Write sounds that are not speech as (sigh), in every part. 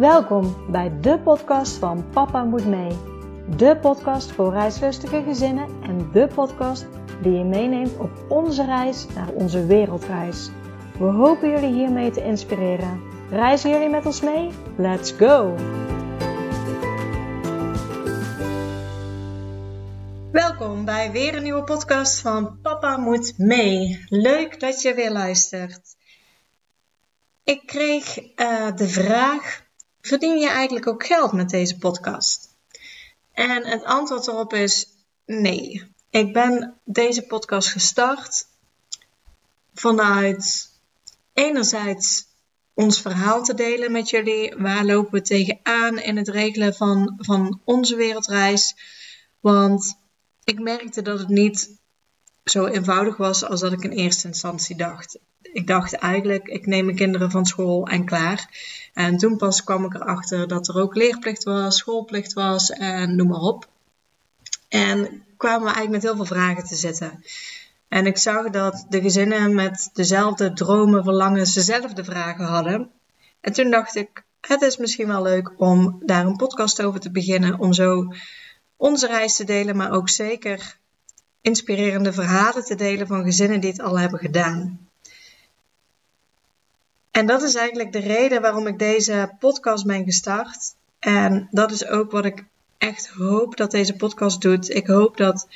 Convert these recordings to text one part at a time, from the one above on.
Welkom bij de podcast van Papa Moet Mee. De podcast voor reislustige gezinnen en de podcast die je meeneemt op onze reis naar onze wereldreis. We hopen jullie hiermee te inspireren. Reizen jullie met ons mee? Let's go! Welkom bij weer een nieuwe podcast van Papa Moet Mee. Leuk dat je weer luistert. Ik kreeg uh, de vraag: verdien je eigenlijk ook geld met deze podcast? En het antwoord erop is nee. Ik ben deze podcast gestart vanuit enerzijds ons verhaal te delen met jullie. Waar lopen we tegenaan in het regelen van, van onze wereldreis? Want ik merkte dat het niet zo eenvoudig was als dat ik in eerste instantie dacht. Ik dacht eigenlijk, ik neem mijn kinderen van school en klaar. En toen pas kwam ik erachter dat er ook leerplicht was, schoolplicht was en noem maar op. En kwamen we eigenlijk met heel veel vragen te zitten. En ik zag dat de gezinnen met dezelfde dromen, verlangens, dezelfde vragen hadden. En toen dacht ik, het is misschien wel leuk om daar een podcast over te beginnen. Om zo onze reis te delen, maar ook zeker inspirerende verhalen te delen van gezinnen die het al hebben gedaan. En dat is eigenlijk de reden waarom ik deze podcast ben gestart. En dat is ook wat ik echt hoop dat deze podcast doet. Ik hoop dat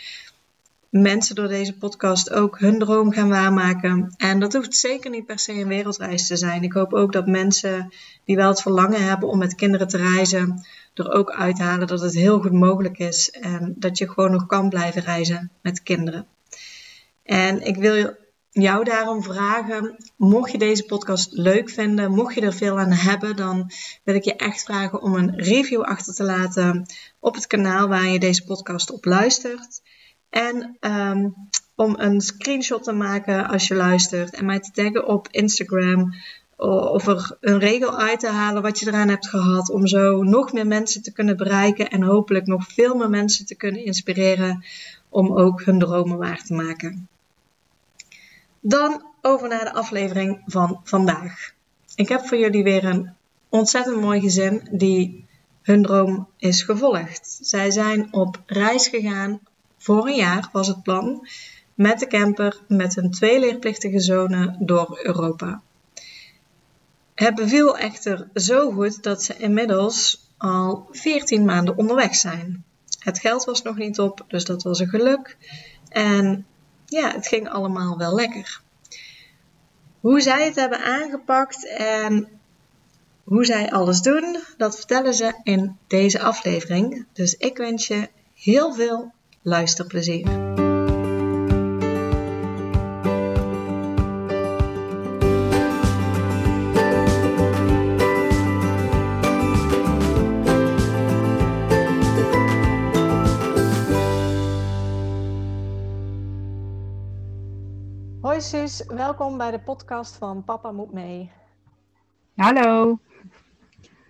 mensen door deze podcast ook hun droom gaan waarmaken. En dat hoeft zeker niet per se een wereldreis te zijn. Ik hoop ook dat mensen die wel het verlangen hebben om met kinderen te reizen, er ook uithalen dat het heel goed mogelijk is en dat je gewoon nog kan blijven reizen met kinderen. En ik wil jou daarom vragen, mocht je deze podcast leuk vinden, mocht je er veel aan hebben, dan wil ik je echt vragen om een review achter te laten op het kanaal waar je deze podcast op luistert. En ehm, om een screenshot te maken als je luistert en mij te taggen op Instagram of er een regel uit te halen wat je eraan hebt gehad om zo nog meer mensen te kunnen bereiken en hopelijk nog veel meer mensen te kunnen inspireren om ook hun dromen waar te maken. Dan over naar de aflevering van vandaag. Ik heb voor jullie weer een ontzettend mooi gezin die hun droom is gevolgd. Zij zijn op reis gegaan, voor een jaar was het plan, met de camper met hun twee leerplichtige zonen door Europa. Het beviel echter zo goed dat ze inmiddels al 14 maanden onderweg zijn. Het geld was nog niet op, dus dat was een geluk. En ja, het ging allemaal wel lekker. Hoe zij het hebben aangepakt en hoe zij alles doen, dat vertellen ze in deze aflevering. Dus ik wens je heel veel luisterplezier. Suus, welkom bij de podcast van Papa Moet Mee. Hallo.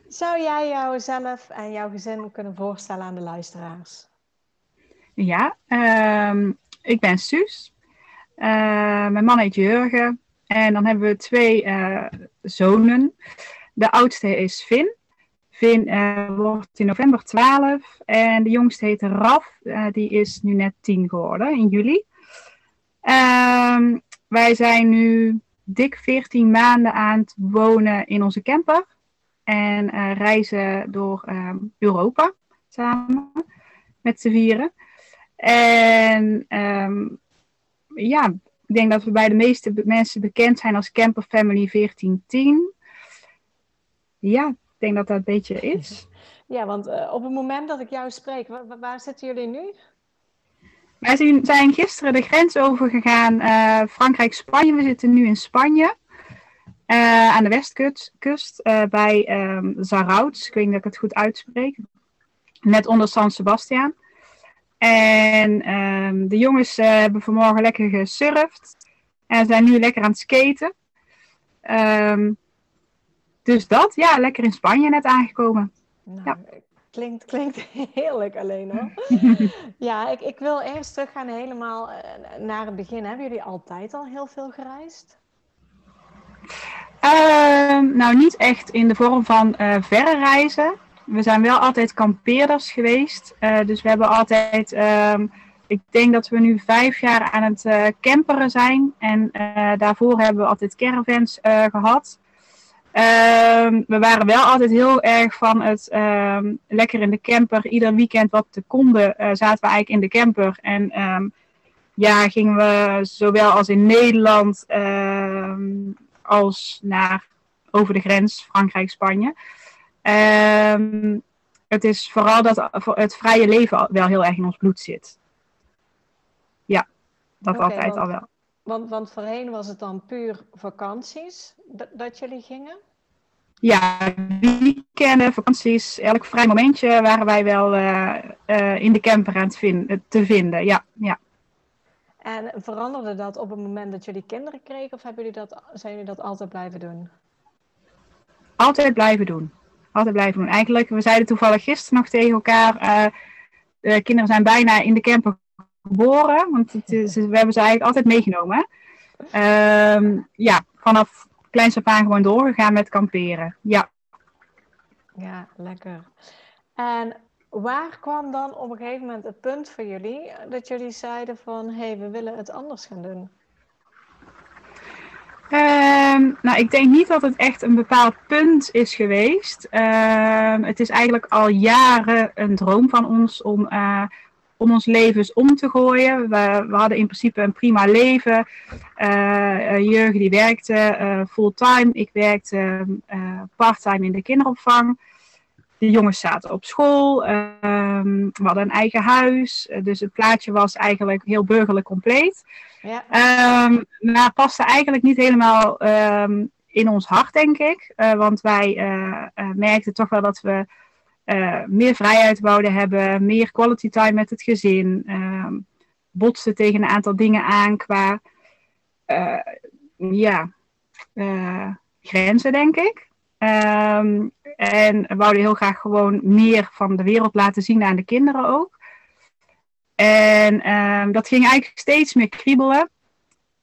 Zou jij jouzelf en jouw gezin kunnen voorstellen aan de luisteraars? Ja, ehm, ik ben Suus. Uh, mijn man heet Jurgen. En dan hebben we twee uh, zonen. De oudste is Finn. Finn uh, wordt in november 12. En de jongste heet Raf. die is nu net 10 geworden in juli. Um, wij zijn nu dik 14 maanden aan het wonen in onze camper. En uh, reizen door um, Europa samen met z'n vieren. En um, ja, ik denk dat we bij de meeste mensen bekend zijn als Camper Family 1410. Ja, ik denk dat dat een beetje is. Ja, want uh, op het moment dat ik jou spreek, waar zitten jullie nu? Wij zijn gisteren de grens overgegaan, uh, Frankrijk-Spanje. We zitten nu in Spanje, uh, aan de westkust, uh, bij um, Zarauts. Ik weet niet dat ik het goed uitspreek. Net onder San Sebastian. En um, de jongens hebben vanmorgen lekker gesurfd. En zijn nu lekker aan het skaten. Um, dus dat, ja, lekker in Spanje net aangekomen. Nou, ja. Klinkt, klinkt (laughs) heerlijk alleen hoor. (laughs) ja, ik, ik wil eerst teruggaan helemaal naar het begin. Hebben jullie altijd al heel veel gereisd? Ehm, nou, niet echt in de vorm van uh, verre reizen. We zijn wel altijd kampeerders geweest. Uh, dus we hebben altijd, um, ik denk dat we nu vijf jaar aan het camperen zijn. En daarvoor hebben we altijd caravans gehad. Um, we waren wel altijd heel erg van het lekker in de camper. Ieder weekend wat te konden zaten we eigenlijk in de camper. En ja, gingen we zowel als in Nederland als naar over de grens, Frankrijk, Spanje. Het is vooral dat het vrije leven wel heel erg in ons bloed zit. Ja, dat okay, altijd al wel. Want, want voorheen was het dan puur vakanties dat, dat jullie gingen? Ja, weekenden, vakanties, elk vrij momentje waren wij wel uh, uh, in de camper aan het vind, te vinden. Ja, ja. En veranderde dat op het moment dat jullie kinderen kregen of hebben jullie dat, zijn jullie dat altijd blijven doen? Altijd blijven doen. Altijd blijven doen. Eigenlijk, we zeiden toevallig gisteren nog tegen elkaar, uh, de kinderen zijn bijna in de camper geboren, want het is, we hebben ze eigenlijk altijd meegenomen. Uh, ja, vanaf kleins af aan gewoon doorgegaan met kamperen. Ja. Ja, lekker. En waar kwam dan op een gegeven moment het punt voor jullie dat jullie zeiden van hé, hey, we willen het anders gaan doen? Um, nou, ik denk niet dat het echt een bepaald punt is geweest. Um, het is eigenlijk al jaren een droom van ons om, uh, om ons levens om te gooien. We, we hadden in principe een prima leven. Uh, Jurgen die werkte uh, fulltime. Ik werkte parttime in de kinderopvang. De jongens zaten op school. Um, we hadden een eigen huis. Dus het plaatje was eigenlijk heel burgerlijk compleet. Ja. Um, maar paste eigenlijk niet helemaal um, in ons hart, denk ik. Want wij merkten toch wel dat we meer vrijheid wouden hebben, meer quality time met het gezin. Um, botsten tegen een aantal dingen aan qua ja, grenzen, denk ik. Um, en wouden heel graag gewoon meer van de wereld laten zien aan de kinderen ook. En um, dat ging eigenlijk steeds meer kriebelen.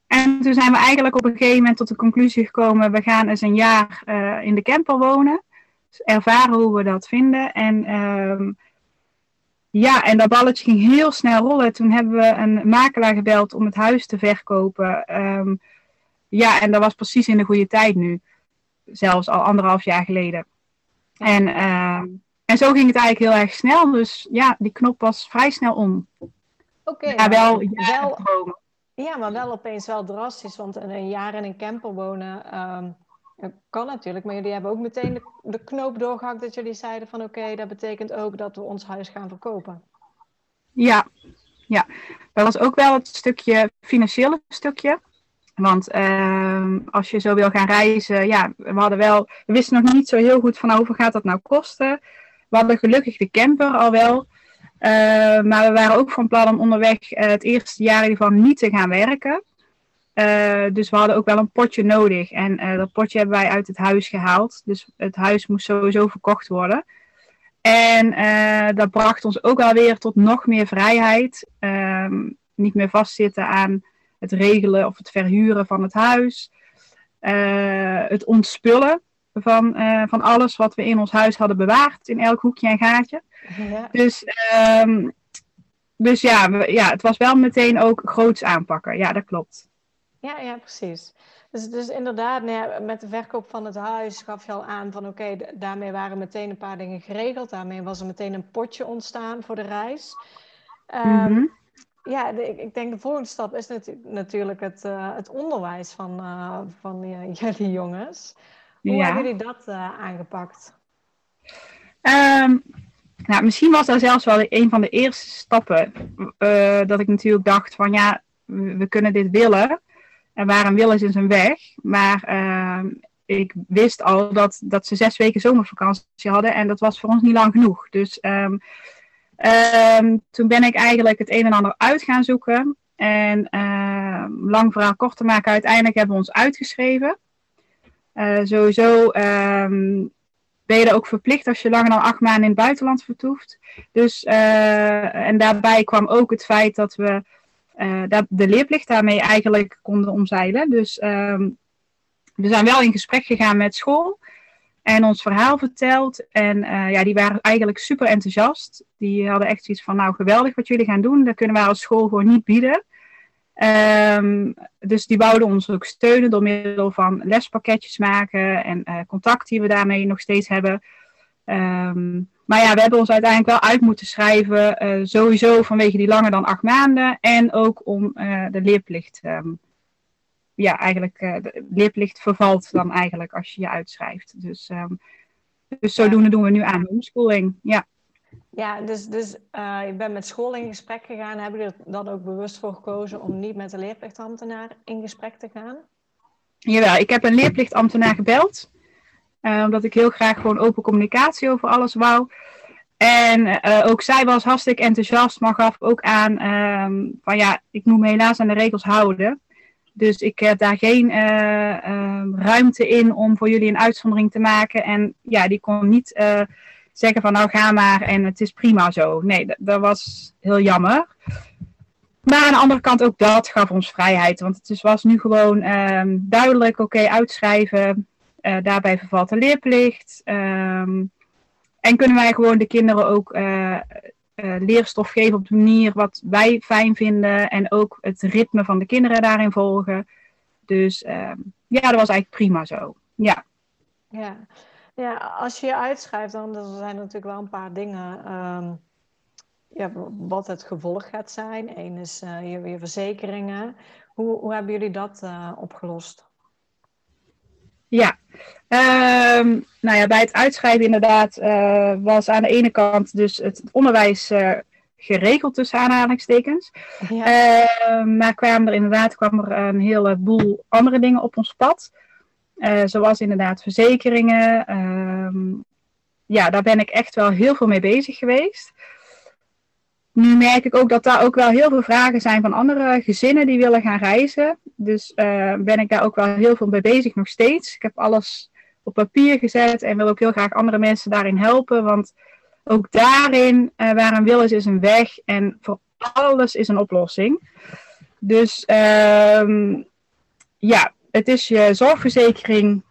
En toen zijn we eigenlijk op een gegeven moment tot de conclusie gekomen: we gaan eens een jaar in de camper wonen. Ervaren hoe we dat vinden. En um, ja, en dat balletje ging heel snel rollen. Toen hebben we een makelaar gebeld om het huis te verkopen. Um, ja, en dat was precies in de goede tijd nu. Zelfs al anderhalf jaar geleden. En, uh, en zo ging het eigenlijk heel erg snel. Dus ja, die knop was vrij snel om. Oké. Okay, ja, wel, ja, wel, ja, maar wel opeens wel drastisch. Want een jaar in een camper wonen um, kan natuurlijk. Maar jullie hebben ook meteen de, knoop doorgehakt dat jullie zeiden van oké, dat betekent ook dat we ons huis gaan verkopen. Ja, ja. Dat was ook wel het stukje financiële stukje. Want uh, als je zo wil gaan reizen, ja, we hadden wel, we wisten nog niet zo heel goed van nou, hoeveel gaat dat nou kosten. We hadden gelukkig de camper al wel. Uh, maar we waren ook van plan om onderweg uh, het eerste jaar in ieder geval niet te gaan werken. Uh, dus we hadden ook wel een potje nodig. En dat potje hebben wij uit het huis gehaald. Dus het huis moest sowieso verkocht worden. En dat bracht ons ook alweer tot nog meer vrijheid. Ehm, niet meer vastzitten aan het regelen of het verhuren van het huis. Het ontspullen van, van alles wat we in ons huis hadden bewaard, in elk hoekje en gaatje. Ja. Dus, um, dus ja, we, ja, het was wel meteen ook groots aanpakken. Ja, dat klopt. Ja, ja precies. Dus, dus inderdaad, nou ja, met de verkoop van het huis gaf je al aan van oké, okay, daarmee waren meteen een paar dingen geregeld. Daarmee was er meteen een potje ontstaan voor de reis. Um, mm -hmm. Ja, ik, ik, denk de volgende stap is natu natuurlijk het, uh, het onderwijs van, uh, van uh, (laughs) jullie jongens. Hoe ja. hebben jullie dat aangepakt? Um, nou, misschien was dat zelfs wel een van de eerste stappen. dat ik natuurlijk dacht van ja, we, kunnen dit willen. En waarom willen ze zijn weg? Maar ehm, ik wist al dat, dat ze zes weken zomervakantie hadden. En dat was voor ons niet lang genoeg. Dus... Um, Um, toen ben ik eigenlijk het een en ander uit gaan zoeken. En uh, lang verhaal kort te maken, uiteindelijk hebben we ons uitgeschreven. Uh, sowieso ben je er ook verplicht als je langer dan acht maanden in het buitenland vertoeft. Dus, uh, en daarbij kwam ook het feit dat we dat de leerplicht daarmee eigenlijk konden omzeilen. Dus um, we zijn wel in gesprek gegaan met school en ons verhaal verteld. En ja, die waren eigenlijk super enthousiast. Die hadden echt zoiets van, nou geweldig wat jullie gaan doen. Dat kunnen wij als school gewoon niet bieden. Um, dus die wouden ons ook steunen door middel van lespakketjes maken en uh, contact die we daarmee nog steeds hebben. Um, maar ja, we hebben ons uiteindelijk wel uit moeten schrijven, uh, sowieso vanwege die langer dan acht maanden en ook om uh, de leerplicht. Um, ja, eigenlijk, de leerplicht vervalt dan eigenlijk als je je uitschrijft. Dus, dus zodoende doen we nu aan homeschooling. Ja. Ja, dus, dus uh, je bent met school in gesprek gegaan. Hebben jullie er dan ook bewust voor gekozen om niet met de leerplichtambtenaar in gesprek te gaan? Jawel, ik heb een leerplichtambtenaar gebeld. Uh, omdat ik heel graag gewoon open communicatie over alles wou. En uh, ook zij was hartstikke enthousiast, maar gaf ook aan um, van ja, ik moet me helaas aan de regels houden. Dus ik heb daar geen ruimte in om voor jullie een uitzondering te maken. En ja, die kon niet zeggen van nou ga maar en het is prima zo. Nee, dat, was heel jammer. Maar aan de andere kant ook dat gaf ons vrijheid. Want het was nu gewoon um, duidelijk, oké, uitschrijven. Uh, daarbij vervalt de leerplicht. Um, en kunnen wij gewoon de kinderen ook uh, uh, leerstof geven op de manier wat wij fijn vinden. En ook het ritme van de kinderen daarin volgen. Dus um, ja, dat was eigenlijk prima zo. Ja. Ja. Ja, als je je uitschrijft, dan, dan zijn er natuurlijk wel een paar dingen. Um, ja, wat het gevolg gaat zijn. Eén is je, je, verzekeringen. Hoe, hoe hebben jullie dat opgelost? Ja, um, nou ja, bij het uitschrijven inderdaad uh, was aan de ene kant dus het onderwijs geregeld tussen aanhalingstekens. Ja. Ehm, maar kwamen er inderdaad kwam er een heleboel andere dingen op ons pad. Uh, zoals inderdaad verzekeringen. Uh, ja, daar ben ik echt wel heel veel mee bezig geweest. Nu merk ik ook dat daar ook wel heel veel vragen zijn van andere gezinnen die willen gaan reizen. Dus uh, ben ik daar ook wel heel veel mee bezig nog steeds. Ik heb alles op papier gezet en wil ook heel graag andere mensen daarin helpen. Want ook daarin, uh, waar een wil is, is een weg. En voor alles is een oplossing. Dus uh, ja, het is je zorgverzekering.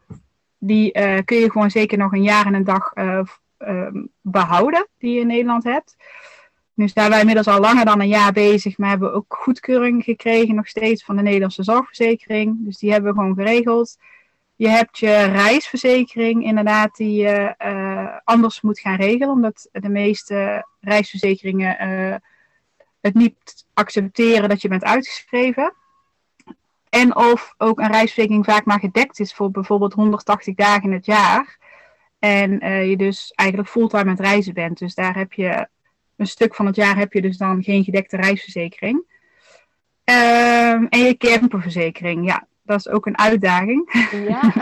Die uh, kun je gewoon zeker nog een jaar en een dag uh, uh, behouden, die je in Nederland hebt. Nu zijn wij inmiddels al langer dan een jaar bezig, maar hebben ook goedkeuring gekregen nog steeds van de Nederlandse zorgverzekering. Dus die hebben we gewoon geregeld. Je hebt je reisverzekering, inderdaad, die je anders moet gaan regelen, omdat de meeste reisverzekeringen het niet accepteren dat je bent uitgeschreven. En of ook een reisverzekering vaak maar gedekt is voor bijvoorbeeld 180 dagen in het jaar. En uh, je dus eigenlijk fulltime het reizen bent. Dus daar heb je een stuk van het jaar heb je dus dan geen gedekte reisverzekering. Um, en je camperverzekering, ja, dat is ook een uitdaging. Ja. (laughs)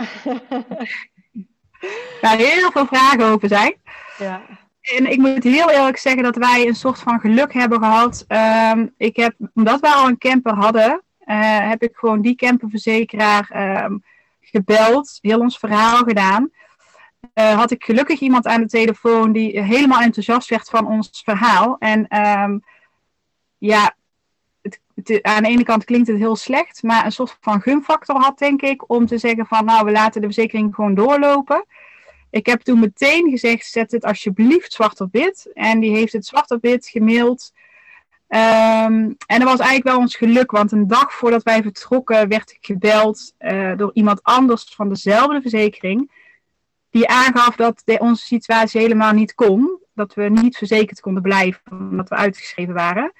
Waar heel veel vragen over zijn. Ja. En ik moet heel eerlijk zeggen dat wij een soort van geluk hebben gehad. Um, ik heb, omdat wij al een camper hadden, uh, heb ik gewoon die camperverzekeraar um, gebeld, heel ons verhaal gedaan. Uh, had ik gelukkig iemand aan de telefoon die helemaal enthousiast werd van ons verhaal. En um, ja, aan de ene kant klinkt het heel slecht, maar een soort van gunfactor had, denk ik, om te zeggen van nou, we laten de verzekering gewoon doorlopen. Ik heb toen meteen gezegd, zet het alsjeblieft zwart op wit. En die heeft het zwart op wit gemaild Um, en dat was eigenlijk wel ons geluk, want een dag voordat wij vertrokken werd ik gebeld uh, door iemand anders van dezelfde verzekering. Die aangaf dat de, onze situatie helemaal niet kon. Dat we niet verzekerd konden blijven, omdat we uitgeschreven waren.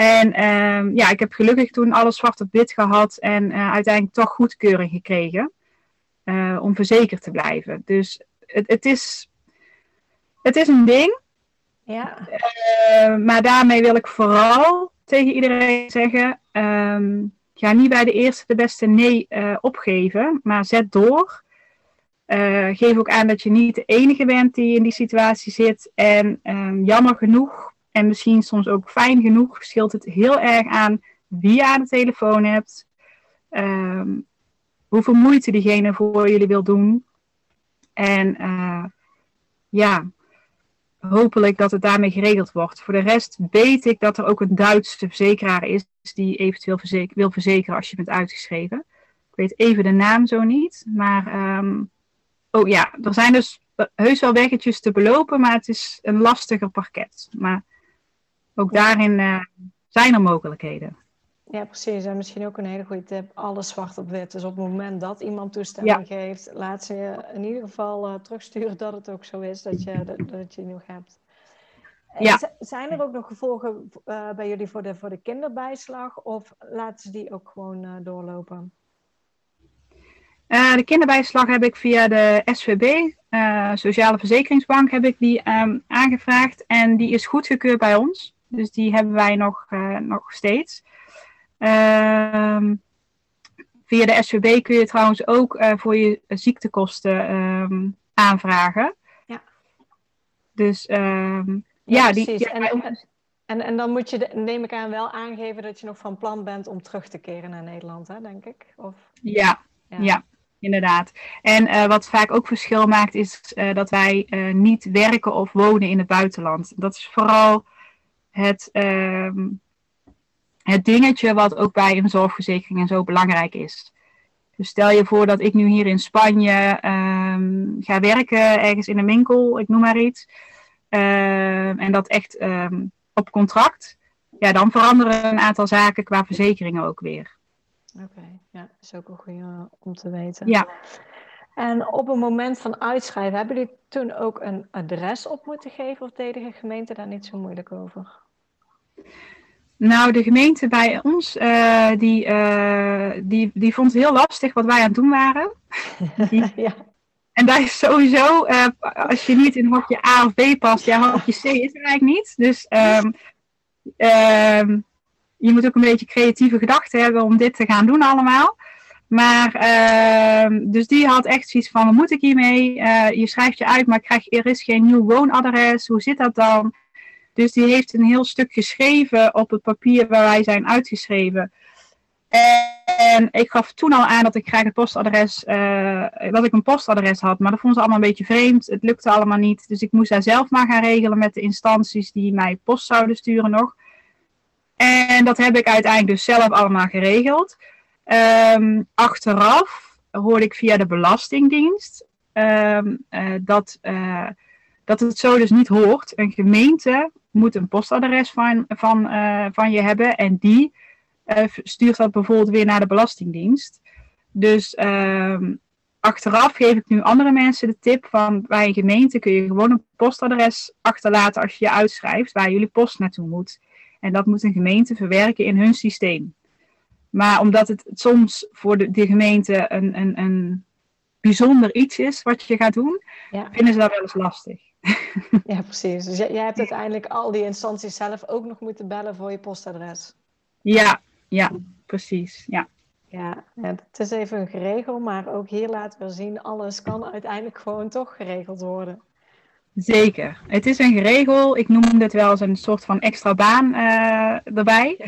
En um, ja, ik heb gelukkig toen alles zwart op wit gehad en uh, uiteindelijk toch goedkeuring gekregen uh, om verzekerd te blijven. Dus het, het, is, het is een ding. Ja. Uh, maar daarmee wil ik vooral tegen iedereen zeggen: um, ga niet bij de eerste de beste nee opgeven, maar zet door. Geef ook aan dat je niet de enige bent die in die situatie zit. En um, jammer genoeg, en misschien soms ook fijn genoeg, scheelt het heel erg aan wie je aan de telefoon hebt. Um, hoeveel moeite diegene voor jullie wil doen. En ja, hopelijk dat het daarmee geregeld wordt. Voor de rest weet ik dat er ook een Duitse verzekeraar is die eventueel wil verzekeren als je bent uitgeschreven. Ik weet even de naam zo niet. Maar ehm, oh ja, er zijn dus heus wel weggetjes te belopen, maar het is een lastiger parket. Maar ook daarin uh, zijn er mogelijkheden. Ja, precies. En misschien ook een hele goede tip. Alles zwart op wit. Dus op het moment dat iemand toestemming geeft, laat ze je in ieder geval uh, terugsturen dat het ook zo is dat je, dat, dat je nog hebt. Ja. Zijn er ook nog gevolgen uh, bij jullie voor de, voor de kinderbijslag of laten ze die ook gewoon uh, doorlopen? De kinderbijslag heb ik via de SVB, Sociale Verzekeringsbank, heb ik die um, aangevraagd en die is goedgekeurd bij ons. Dus die hebben wij nog, nog steeds. Ehm, via de SVB kun je trouwens ook voor je ziektekosten um, aanvragen. Ja. Dus ja, die, precies. en, en, en dan moet je, neem ik aan, wel aangeven dat je nog van plan bent om terug te keren naar Nederland, hè, denk ik? Of... Ja, ja, inderdaad. En uh, wat vaak ook verschil maakt, is uh, dat wij uh, niet werken of wonen in het buitenland. Dat is vooral het, ehm, het dingetje wat ook bij een zorgverzekering en zo belangrijk is. Dus stel je voor dat ik nu hier in Spanje um, ga werken, ergens in een winkel, ik noem maar iets. Ehm, en dat echt ehm, op contract, ja, dan veranderen een aantal zaken qua verzekeringen ook weer. Oké, ja, dat is ook een goede om te weten. Ja. En op een moment van uitschrijven, hebben jullie toen ook een adres op moeten geven of deden de gemeente daar niet zo moeilijk over? Nou, de gemeente bij ons, uh, die, uh, die, die vond het heel lastig wat wij aan het doen waren. (laughs) ja. En daar is sowieso, uh, als je niet in hokje A of B past, ja, hokje C is er eigenlijk niet. Dus um, um, je moet ook een beetje creatieve gedachten hebben om dit te gaan doen allemaal. Maar, uh, dus die had echt zoiets van, wat moet ik hiermee? Uh, je schrijft je uit, maar krijg, er is geen nieuw woonadres. Hoe zit dat dan? Dus die heeft een heel stuk geschreven op het papier waar wij zijn uitgeschreven. En ik gaf toen al aan dat ik graag het postadres, uh, dat ik een postadres had, maar dat vonden ze allemaal een beetje vreemd. Het lukte allemaal niet, dus ik moest daar zelf maar gaan regelen met de instanties die mij post zouden sturen nog. En dat heb ik uiteindelijk dus zelf allemaal geregeld. Um, achteraf hoorde ik via de Belastingdienst um, uh, dat, uh, dat het zo dus niet hoort. Een gemeente moet een postadres van, van, van je hebben en die stuurt dat bijvoorbeeld weer naar de Belastingdienst. Dus ehm, achteraf geef ik nu andere mensen de tip van bij een gemeente kun je gewoon een postadres achterlaten als je je uitschrijft waar jullie post naartoe moet. En dat moet een gemeente verwerken in hun systeem. Maar omdat het soms voor de, de gemeente een, een, een bijzonder iets is wat je gaat doen, ja. vinden ze dat wel eens lastig. (laughs) Ja, precies. Dus jij, jij hebt uiteindelijk al die instanties zelf ook nog moeten bellen voor je postadres. Ja, ja, precies. Ja. Ja, het is even geregeld, maar ook hier laten we zien, alles kan uiteindelijk gewoon toch geregeld worden. Zeker. Het is een geregel. Ik noem dit wel als een soort van extra baan uh, erbij. (laughs)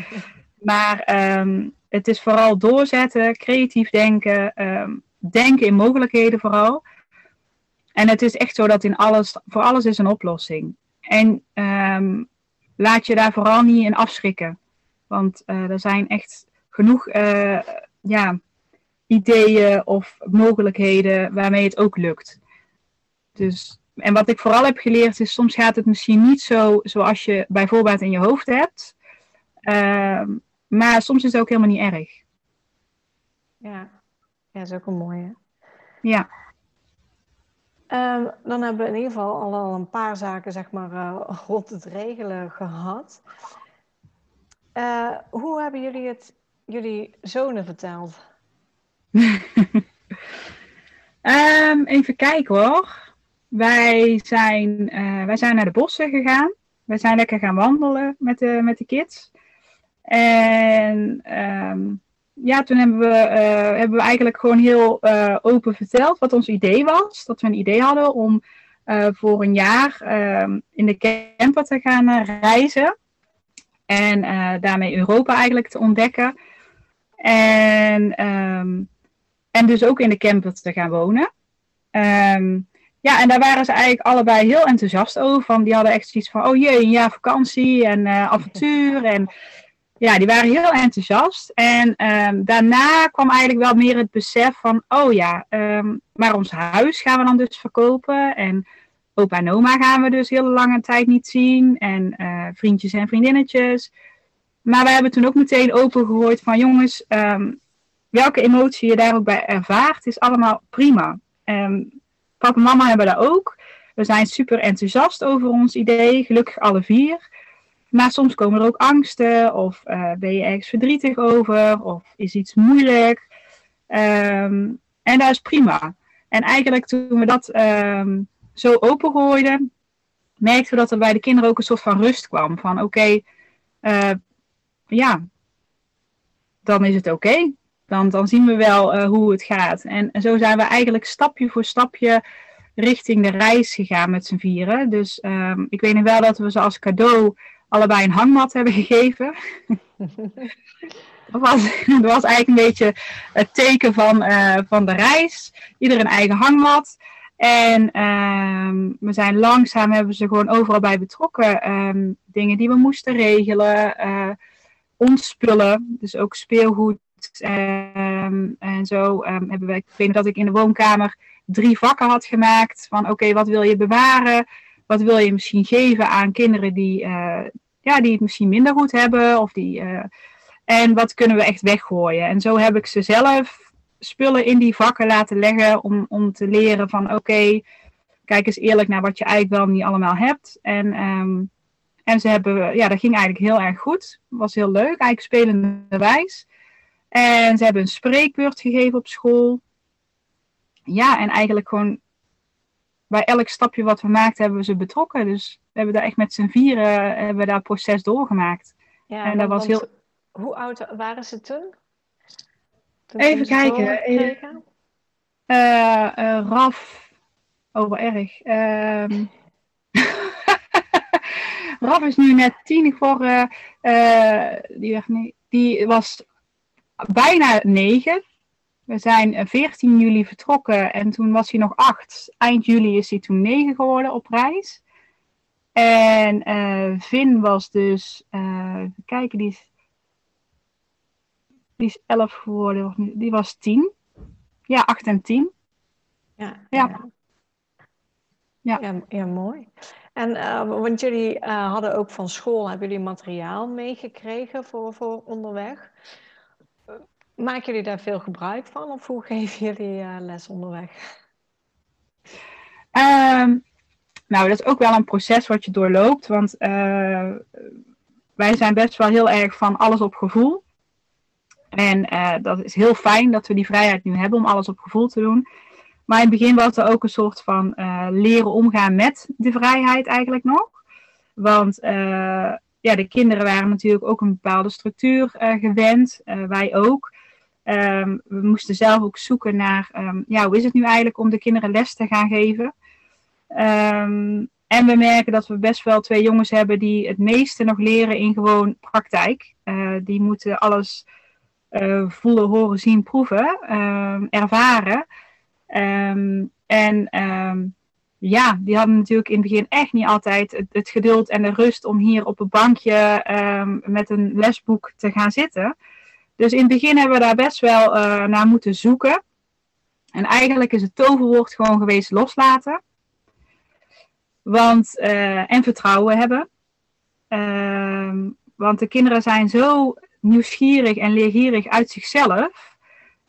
Maar um, het is vooral doorzetten, creatief denken, um, denken in mogelijkheden vooral. En het is echt zo dat in alles, voor alles is een oplossing. En um, laat je daar vooral niet in afschrikken. Want uh, er zijn echt genoeg uh, ja, ideeën of mogelijkheden waarmee het ook lukt. Dus, en wat ik vooral heb geleerd is, soms gaat het misschien niet zo zoals je bijvoorbeeld in je hoofd hebt. Uh, maar soms is het ook helemaal niet erg. Ja, ja dat is ook een mooie. Ja. Um, dan hebben we in ieder geval al, al een paar zaken zeg maar, uh, (laughs) rond het regelen gehad. Uh, hoe hebben jullie het jullie zonen verteld? um, (laughs) even kijken hoor. Wij zijn, uh, wij zijn naar de bossen gegaan. Wij zijn lekker gaan wandelen met de, met de kids. En um, ja, toen hebben we, uh, hebben we eigenlijk gewoon heel open verteld wat ons idee was. Dat we een idee hadden om voor een jaar ehm, in de camper te gaan reizen. En daarmee Europa eigenlijk te ontdekken. En, um, en dus ook in de camper te gaan wonen. Ja, en daar waren ze eigenlijk allebei heel enthousiast over. Van, die hadden echt zoiets van, oh jee, een jaar vakantie en avontuur. en ja, die waren heel enthousiast. En ehm, daarna kwam eigenlijk wel meer het besef van, oh ja, ehm, maar ons huis gaan we dan dus verkopen. En opa en oma gaan we dus heel lange tijd niet zien. En uh, vriendjes en vriendinnetjes. Maar we hebben toen ook meteen opengegooid van, jongens, ehm, welke emotie je daar ook bij ervaart, is allemaal prima. papa en mama hebben dat ook. We zijn super enthousiast over ons idee, gelukkig alle vier. Maar soms komen er ook angsten, of uh, ben je ergens verdrietig over, of is iets moeilijk. Um, en dat is prima. En eigenlijk toen we dat um, zo opengooiden, merkten we dat er bij de kinderen ook een soort van rust kwam. Van oké, uh, ja, dan is het oké. Dan, dan zien we wel uh, hoe het gaat. En, zo zijn we eigenlijk stapje voor stapje richting de reis gegaan met z'n vieren. Dus um, ik weet nog wel dat we ze als cadeau allebei een hangmat hebben gegeven. dat, was, was eigenlijk een beetje het teken van, uh, van de reis. Ieder een eigen hangmat. En um, we zijn langzaam, hebben ze gewoon overal bij betrokken. Um, dingen die we moesten regelen. Uh, dus ook speelgoed. Um, en zo hebben we, ik weet dat ik in de woonkamer drie vakken had gemaakt. Van oké, wat wil je bewaren? Wat wil je misschien geven aan kinderen die, uh, ja, die het misschien minder goed hebben? Of die, uh, en wat kunnen we echt weggooien? En zo heb ik ze zelf spullen in die vakken laten leggen om, om te leren van oké, kijk eens eerlijk naar wat je eigenlijk wel niet allemaal hebt. En, um, en ze hebben, ja, dat ging eigenlijk heel erg goed. Was heel leuk, eigenlijk spelende wijs. En ze hebben een spreekbeurt gegeven op school ja, en eigenlijk gewoon bij elk stapje wat we maakten hebben we ze betrokken. Dus we hebben daar echt met z'n vieren hebben we daar proces doorgemaakt. Ja, en dat was heel... Hoe oud waren ze toen? toen Even kijken. Even, uh, uh, Raf. Oh, wat erg. (laughs) Um... Raf is nu net tien voor. Uh, die, die was bijna negen. We zijn 14 eh, juli vertrokken en toen was hij nog 8. Eind juli is hij toen 9 geworden op reis. En uh, Vin was dus, uh, even kijken, die is, die is 11 geworden, die was 10. Ja, 8 en 10. Ja, ja. ja. ja. ja mooi. En uh, want jullie hadden ook van school, hebben jullie materiaal meegekregen voor, voor onderweg? Maken jullie daar veel gebruik van of hoe (laughs) geven jullie les onderweg? Um, nou, dat is ook wel een proces wat je doorloopt, want uh, wij zijn best wel heel erg van alles op gevoel. En uh, dat is heel fijn dat we die vrijheid nu hebben om alles op gevoel te doen. Maar in het begin was er ook een soort van leren omgaan met de vrijheid eigenlijk nog. Want ja, de kinderen waren natuurlijk ook een bepaalde structuur gewend, wij ook. Um, we moesten zelf ook zoeken naar, um, ja, hoe is het nu eigenlijk om de kinderen les te gaan geven? Um, en we merken dat we best wel twee jongens hebben die het meeste nog leren in gewoon praktijk. Uh, die moeten alles uh, voelen, horen, zien, proeven, ervaren. en ja, die hadden natuurlijk in het begin echt niet altijd het, geduld en de rust om hier op een bankje met een lesboek te gaan zitten. Dus in het begin hebben we daar best wel uh, naar moeten zoeken. En eigenlijk is het toverwoord gewoon geweest loslaten. Want, uh, en vertrouwen hebben. Uh, want de kinderen zijn zo nieuwsgierig en leergierig uit zichzelf.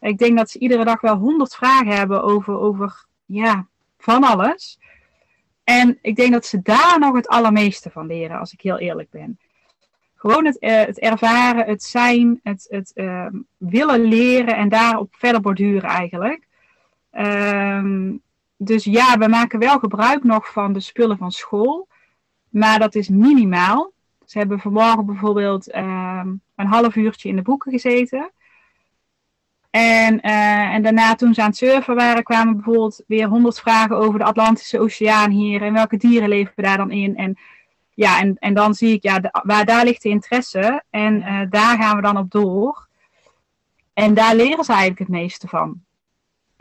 Ik denk dat ze iedere dag wel honderd vragen hebben over, over ja, van alles. En ik denk dat ze daar nog het allermeeste van leren, als ik heel eerlijk ben. Gewoon het, uh, het ervaren, het zijn, het, het uh, willen leren en daarop verder borduren eigenlijk. Um, dus ja, we maken wel gebruik nog van de spullen van school, maar dat is minimaal. Ze hebben vanmorgen bijvoorbeeld uh, een half uurtje in de boeken gezeten. En, uh, en daarna toen ze aan het surfen waren, kwamen bijvoorbeeld weer honderd vragen over de Atlantische Oceaan hier. En welke dieren leven we daar dan in? En ja, en, en dan zie ik, ja, waar daar ligt de interesse en uh, daar gaan we dan op door. En daar leren ze eigenlijk het meeste van.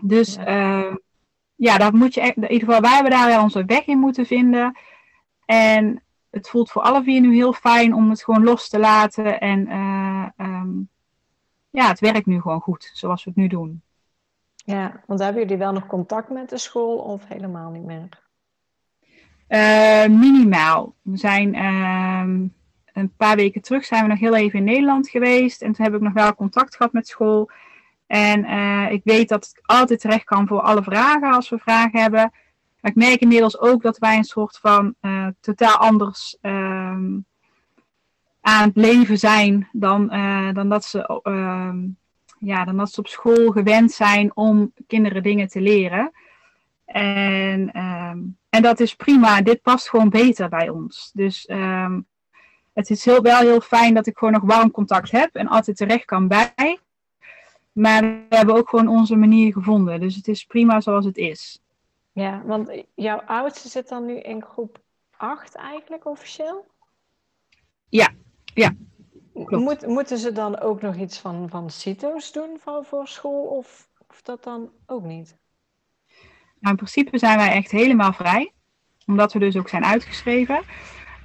Dus ja, uh, ja dat moet je in ieder geval, wij hebben daar wel onze weg in moeten vinden. En het voelt voor alle vier nu heel fijn om het gewoon los te laten. En ehm, ja, het werkt nu gewoon goed, zoals we het nu doen. Ja, want hebben jullie wel nog contact met de school of helemaal niet meer? Uh, minimaal. We zijn ehm, een paar weken terug zijn we nog heel even in Nederland geweest. En toen heb ik nog wel contact gehad met school. En uh, ik weet dat ik altijd terecht kan voor alle vragen als we vragen hebben. Maar ik merk inmiddels ook dat wij een soort van uh, totaal anders ehm, aan het leven zijn dan, dan, dat ze, ehm, ja, dan dat ze op school gewend zijn om kinderen dingen te leren. En en dat is prima. Dit past gewoon beter bij ons. Dus ehm, het is heel, wel heel fijn dat ik gewoon nog warm contact heb en altijd terecht kan bij. Maar we hebben ook gewoon onze manier gevonden. Dus het is prima zoals het is. Ja, want jouw oudste zit dan nu in groep 8 eigenlijk officieel? Ja, ja. Moet, moeten ze dan ook nog iets van, van CITO's doen voor, voor school of, of dat dan ook niet? Nou, in principe zijn wij echt helemaal vrij, omdat we dus ook zijn uitgeschreven.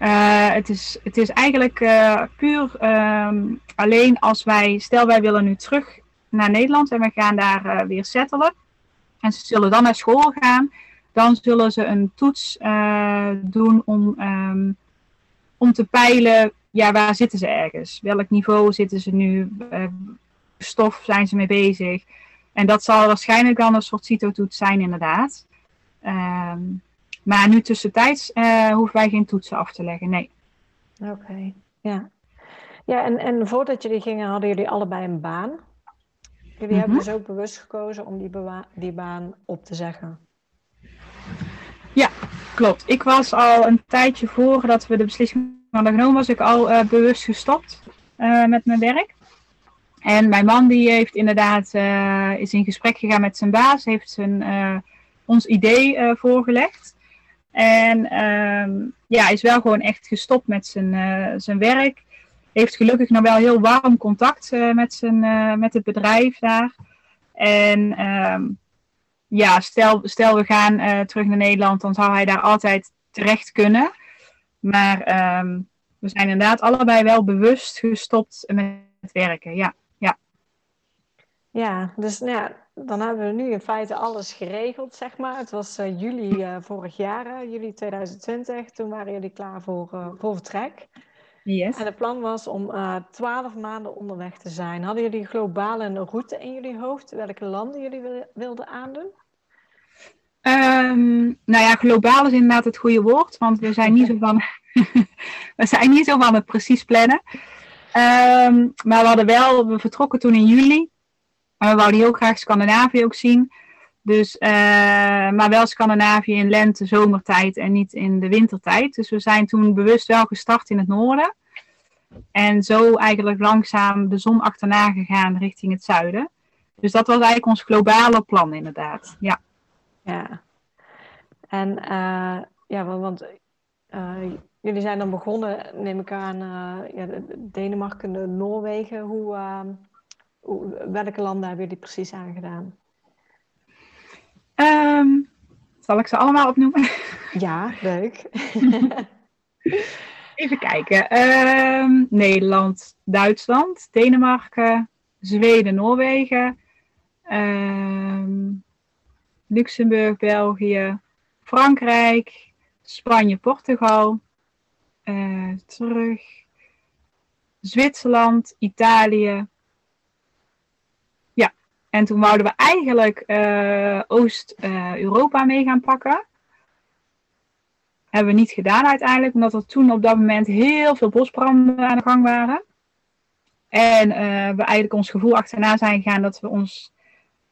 Uh, het, is, het is eigenlijk uh, puur um, alleen als wij, stel wij willen nu terug naar Nederland en we gaan daar uh, weer settelen. En ze zullen dan naar school gaan. Dan zullen ze een toets doen om, um, om te peilen, ja, waar zitten ze ergens? Welk niveau zitten ze nu? stof zijn ze mee bezig? En dat zal waarschijnlijk dan een soort CITO-toets zijn, inderdaad. Um, maar nu tussentijds hoeven wij geen toetsen af te leggen, nee. Oké, ja. Ja, en, en voordat jullie gingen, hadden jullie allebei een baan. Jullie hebben mhm. dus ook bewust gekozen om die, die baan op te zeggen. Ja, klopt. Ik was al een tijdje voordat we de beslissing hadden genomen, was ik al uh, bewust gestopt uh, met mijn werk. En mijn man die heeft inderdaad, uh, is in gesprek gegaan met zijn baas, heeft zijn, ons idee voorgelegd. En um, ja, is wel gewoon echt gestopt met zijn, zijn werk. Heeft gelukkig nog wel heel warm contact met, zijn, met het bedrijf daar. En um, ja, stel, stel we gaan terug naar Nederland, dan zou hij daar altijd terecht kunnen. Maar um, we zijn inderdaad allebei wel bewust gestopt met werken, ja. Ja, dus nou ja, dan hebben we nu in feite alles geregeld, zeg maar. Het was juli vorig jaar, juli 2020. Toen waren jullie klaar voor, voor vertrek. Yes. En het plan was om twaalf maanden onderweg te zijn. Hadden jullie globaal een route in jullie hoofd? Welke landen jullie wilden aandoen? Um, nou ja, globaal is inderdaad het goede woord. Want we zijn niet zo van, (laughs) we zijn niet zo van het precies plannen. Um, maar we hadden wel, we vertrokken toen in juli. Maar we wouden heel graag Scandinavië ook zien. Dus, uh, maar wel Scandinavië in lente, zomertijd en niet in de wintertijd. Dus we zijn toen bewust wel gestart in het noorden. En zo eigenlijk langzaam de zon achterna gegaan richting het zuiden. Dus dat was eigenlijk ons globale plan inderdaad. Ja. Ja. En uh, ja, want uh, jullie zijn dan begonnen, neem ik aan, ja, Denemarken, Noorwegen. Hoe, welke landen hebben jullie precies aangedaan? Um, zal ik ze allemaal opnoemen? Ja, leuk. (laughs) (laughs) Even kijken. Um, Nederland, Duitsland, Denemarken, Zweden, Noorwegen, um, Luxemburg, België, Frankrijk, Spanje, Portugal, uh, terug, Zwitserland, Italië, en toen wouden we eigenlijk uh, Oost-Europa mee gaan pakken. Hebben we niet gedaan uiteindelijk, omdat er toen op dat moment heel veel bosbranden aan de gang waren. En uh, we eigenlijk ons gevoel achterna zijn gegaan dat we ons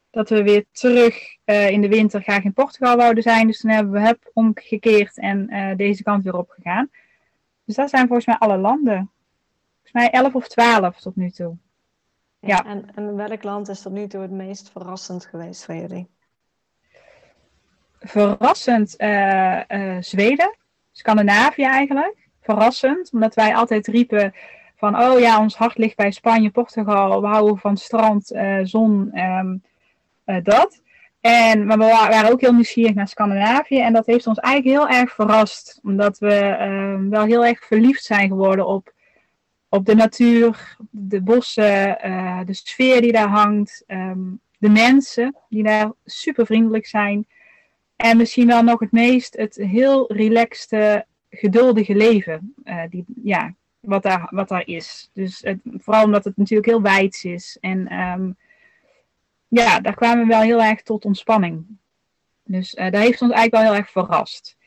dat we weer terug uh, in de winter graag in Portugal wouden zijn. Dus toen hebben we heb omgekeerd en uh, deze kant weer opgegaan. Dus dat zijn volgens mij alle landen. Volgens mij 11 of 12 tot nu toe. Ja. En, en welk land is tot nu toe het meest verrassend geweest voor jullie? Verrassend uh, uh, Zweden, Scandinavië eigenlijk. Verrassend, omdat wij altijd riepen van, oh ja, ons hart ligt bij Spanje, Portugal, we houden van strand, uh, zon, um, dat. En maar we waren ook heel nieuwsgierig naar Scandinavië. En dat heeft ons eigenlijk heel erg verrast. Omdat we ehm, wel heel erg verliefd zijn geworden op, op de natuur, de bossen, de sfeer die daar hangt. Ehm, de mensen die daar super vriendelijk zijn. En misschien wel nog het meest het heel relaxte, geduldige leven. Uh, die, ja, wat, daar, wat daar is. Dus vooral omdat het natuurlijk heel wijds is. En um, ja, daar kwamen we wel heel erg tot ontspanning. Dus uh, dat heeft ons eigenlijk wel heel erg verrast.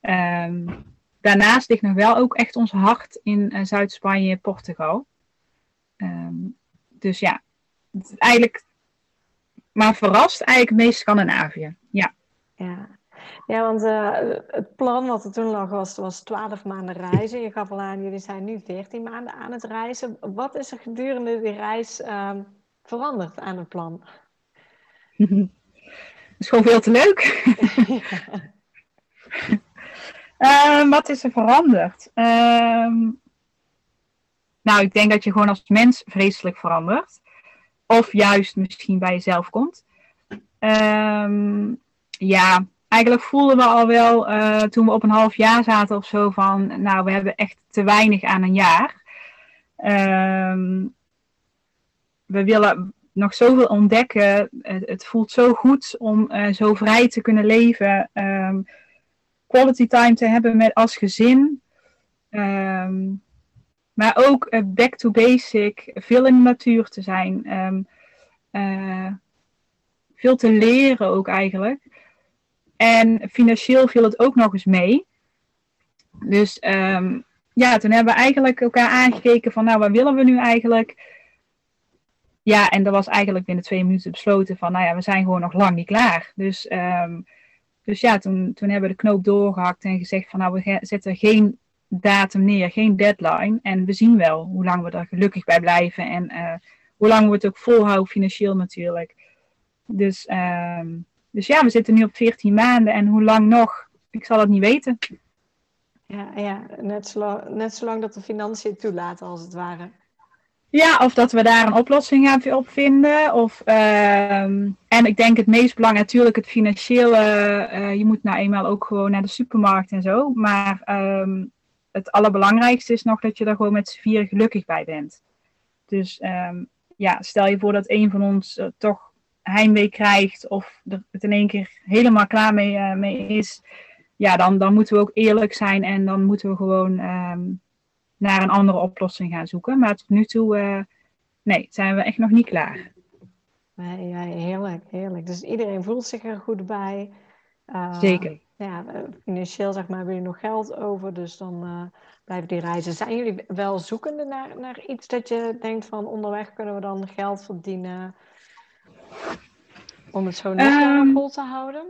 Um, daarnaast ligt nog wel ook echt ons hart in uh, Zuid-Spanje, Portugal. Um, dus ja, eigenlijk, maar verrast eigenlijk meest Scandinavië. Ja. Ja, ja want uh, het plan wat er toen lag was, was 12 maanden reizen. Je gaf al aan, jullie zijn nu 14 maanden aan het reizen. Wat is er gedurende die reis um, veranderd aan het plan? (laughs) Het is gewoon veel te leuk. uh, (laughs) wat is er veranderd? Uh, nou, ik denk dat je gewoon als mens vreselijk verandert. Of juist misschien bij jezelf komt. Uh, ja, eigenlijk voelden we al wel uh, toen we op een half jaar zaten of zo van, nou, we hebben echt te weinig aan een jaar. Ehm, we willen nog zoveel ontdekken. Het, voelt zo goed om uh, zo vrij te kunnen leven. Um, quality time te hebben met als gezin. Um, maar ook uh, back to basic. Veel in de natuur te zijn. Veel te leren ook eigenlijk. En financieel viel het ook nog eens mee. Dus ja, toen hebben we eigenlijk elkaar aangekeken van nou, wat willen we nu eigenlijk? Ja, en dat was eigenlijk binnen twee minuten besloten van, nou ja, we zijn gewoon nog lang niet klaar. Dus, um, dus ja, toen, toen hebben we de knoop doorgehakt en gezegd van, nou, we zetten geen datum neer, geen deadline. En we zien wel hoe lang we er gelukkig bij blijven en uh, hoe lang we het ook volhouden, financieel natuurlijk. Dus, um, dus ja, we zitten nu op 14 maanden en hoe lang nog, ik zal het niet weten. Ja, ja net, zo, net zolang dat de financiën toelaten, als het ware. Ja, of dat we daar een oplossing op vinden. Of, uh, en ik denk het meest belangrijk natuurlijk het financiële. Uh, je moet nou eenmaal ook gewoon naar de supermarkt en zo. Maar um, het allerbelangrijkste is nog dat je er gewoon met z'n vieren gelukkig bij bent. Dus um, ja, stel je voor dat een van ons uh, toch heimwee krijgt of er het in één keer helemaal klaar mee, mee is. Ja, dan, dan moeten we ook eerlijk zijn en dan moeten we gewoon um, naar een andere oplossing gaan zoeken. Maar tot nu toe, uh, nee, zijn we echt nog niet klaar. Nee, heerlijk, heerlijk. Dus iedereen voelt zich er goed bij. Uh, Zeker. Ja, financieel zeg maar, hebben jullie nog geld over, dus dan uh, blijven die reizen. Zijn jullie wel zoekende naar, naar iets dat je denkt van onderweg kunnen we dan geld verdienen om het zo nog um, vol te houden?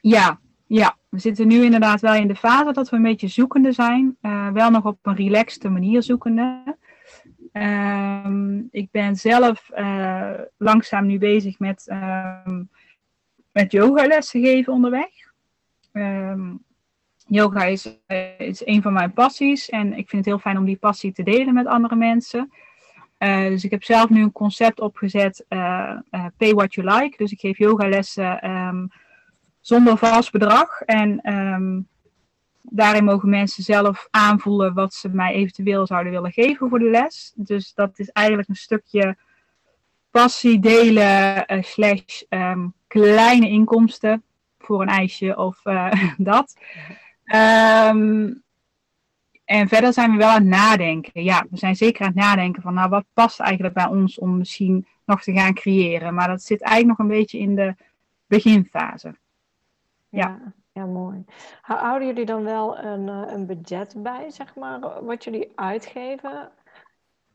Ja, ja, we zitten nu inderdaad wel in de fase dat we een beetje zoekende zijn. Uh, wel nog op een relaxte manier zoekende. Um, ik ben zelf uh, langzaam nu bezig met, um, met yogalessen geven onderweg. Um, yoga is, uh, is een van mijn passies en ik vind het heel fijn om die passie te delen met andere mensen. Uh, dus ik heb zelf nu een concept opgezet, Pay What You Like. Dus ik geef yogalessen um, zonder vast bedrag. En um, daarin mogen mensen zelf aanvoelen wat ze mij eventueel zouden willen geven voor de les. Dus dat is eigenlijk een stukje passie delen uh, slash um, kleine inkomsten voor een ijsje of uh, (laughs) dat. Um, en verder zijn we wel aan het nadenken. Ja, we zijn zeker aan het nadenken van nou wat past eigenlijk bij ons om misschien nog te gaan creëren. Maar dat zit eigenlijk nog een beetje in de beginfase. Ja. ja, mooi. Houden jullie dan wel een, een budget bij, zeg maar, wat jullie uitgeven?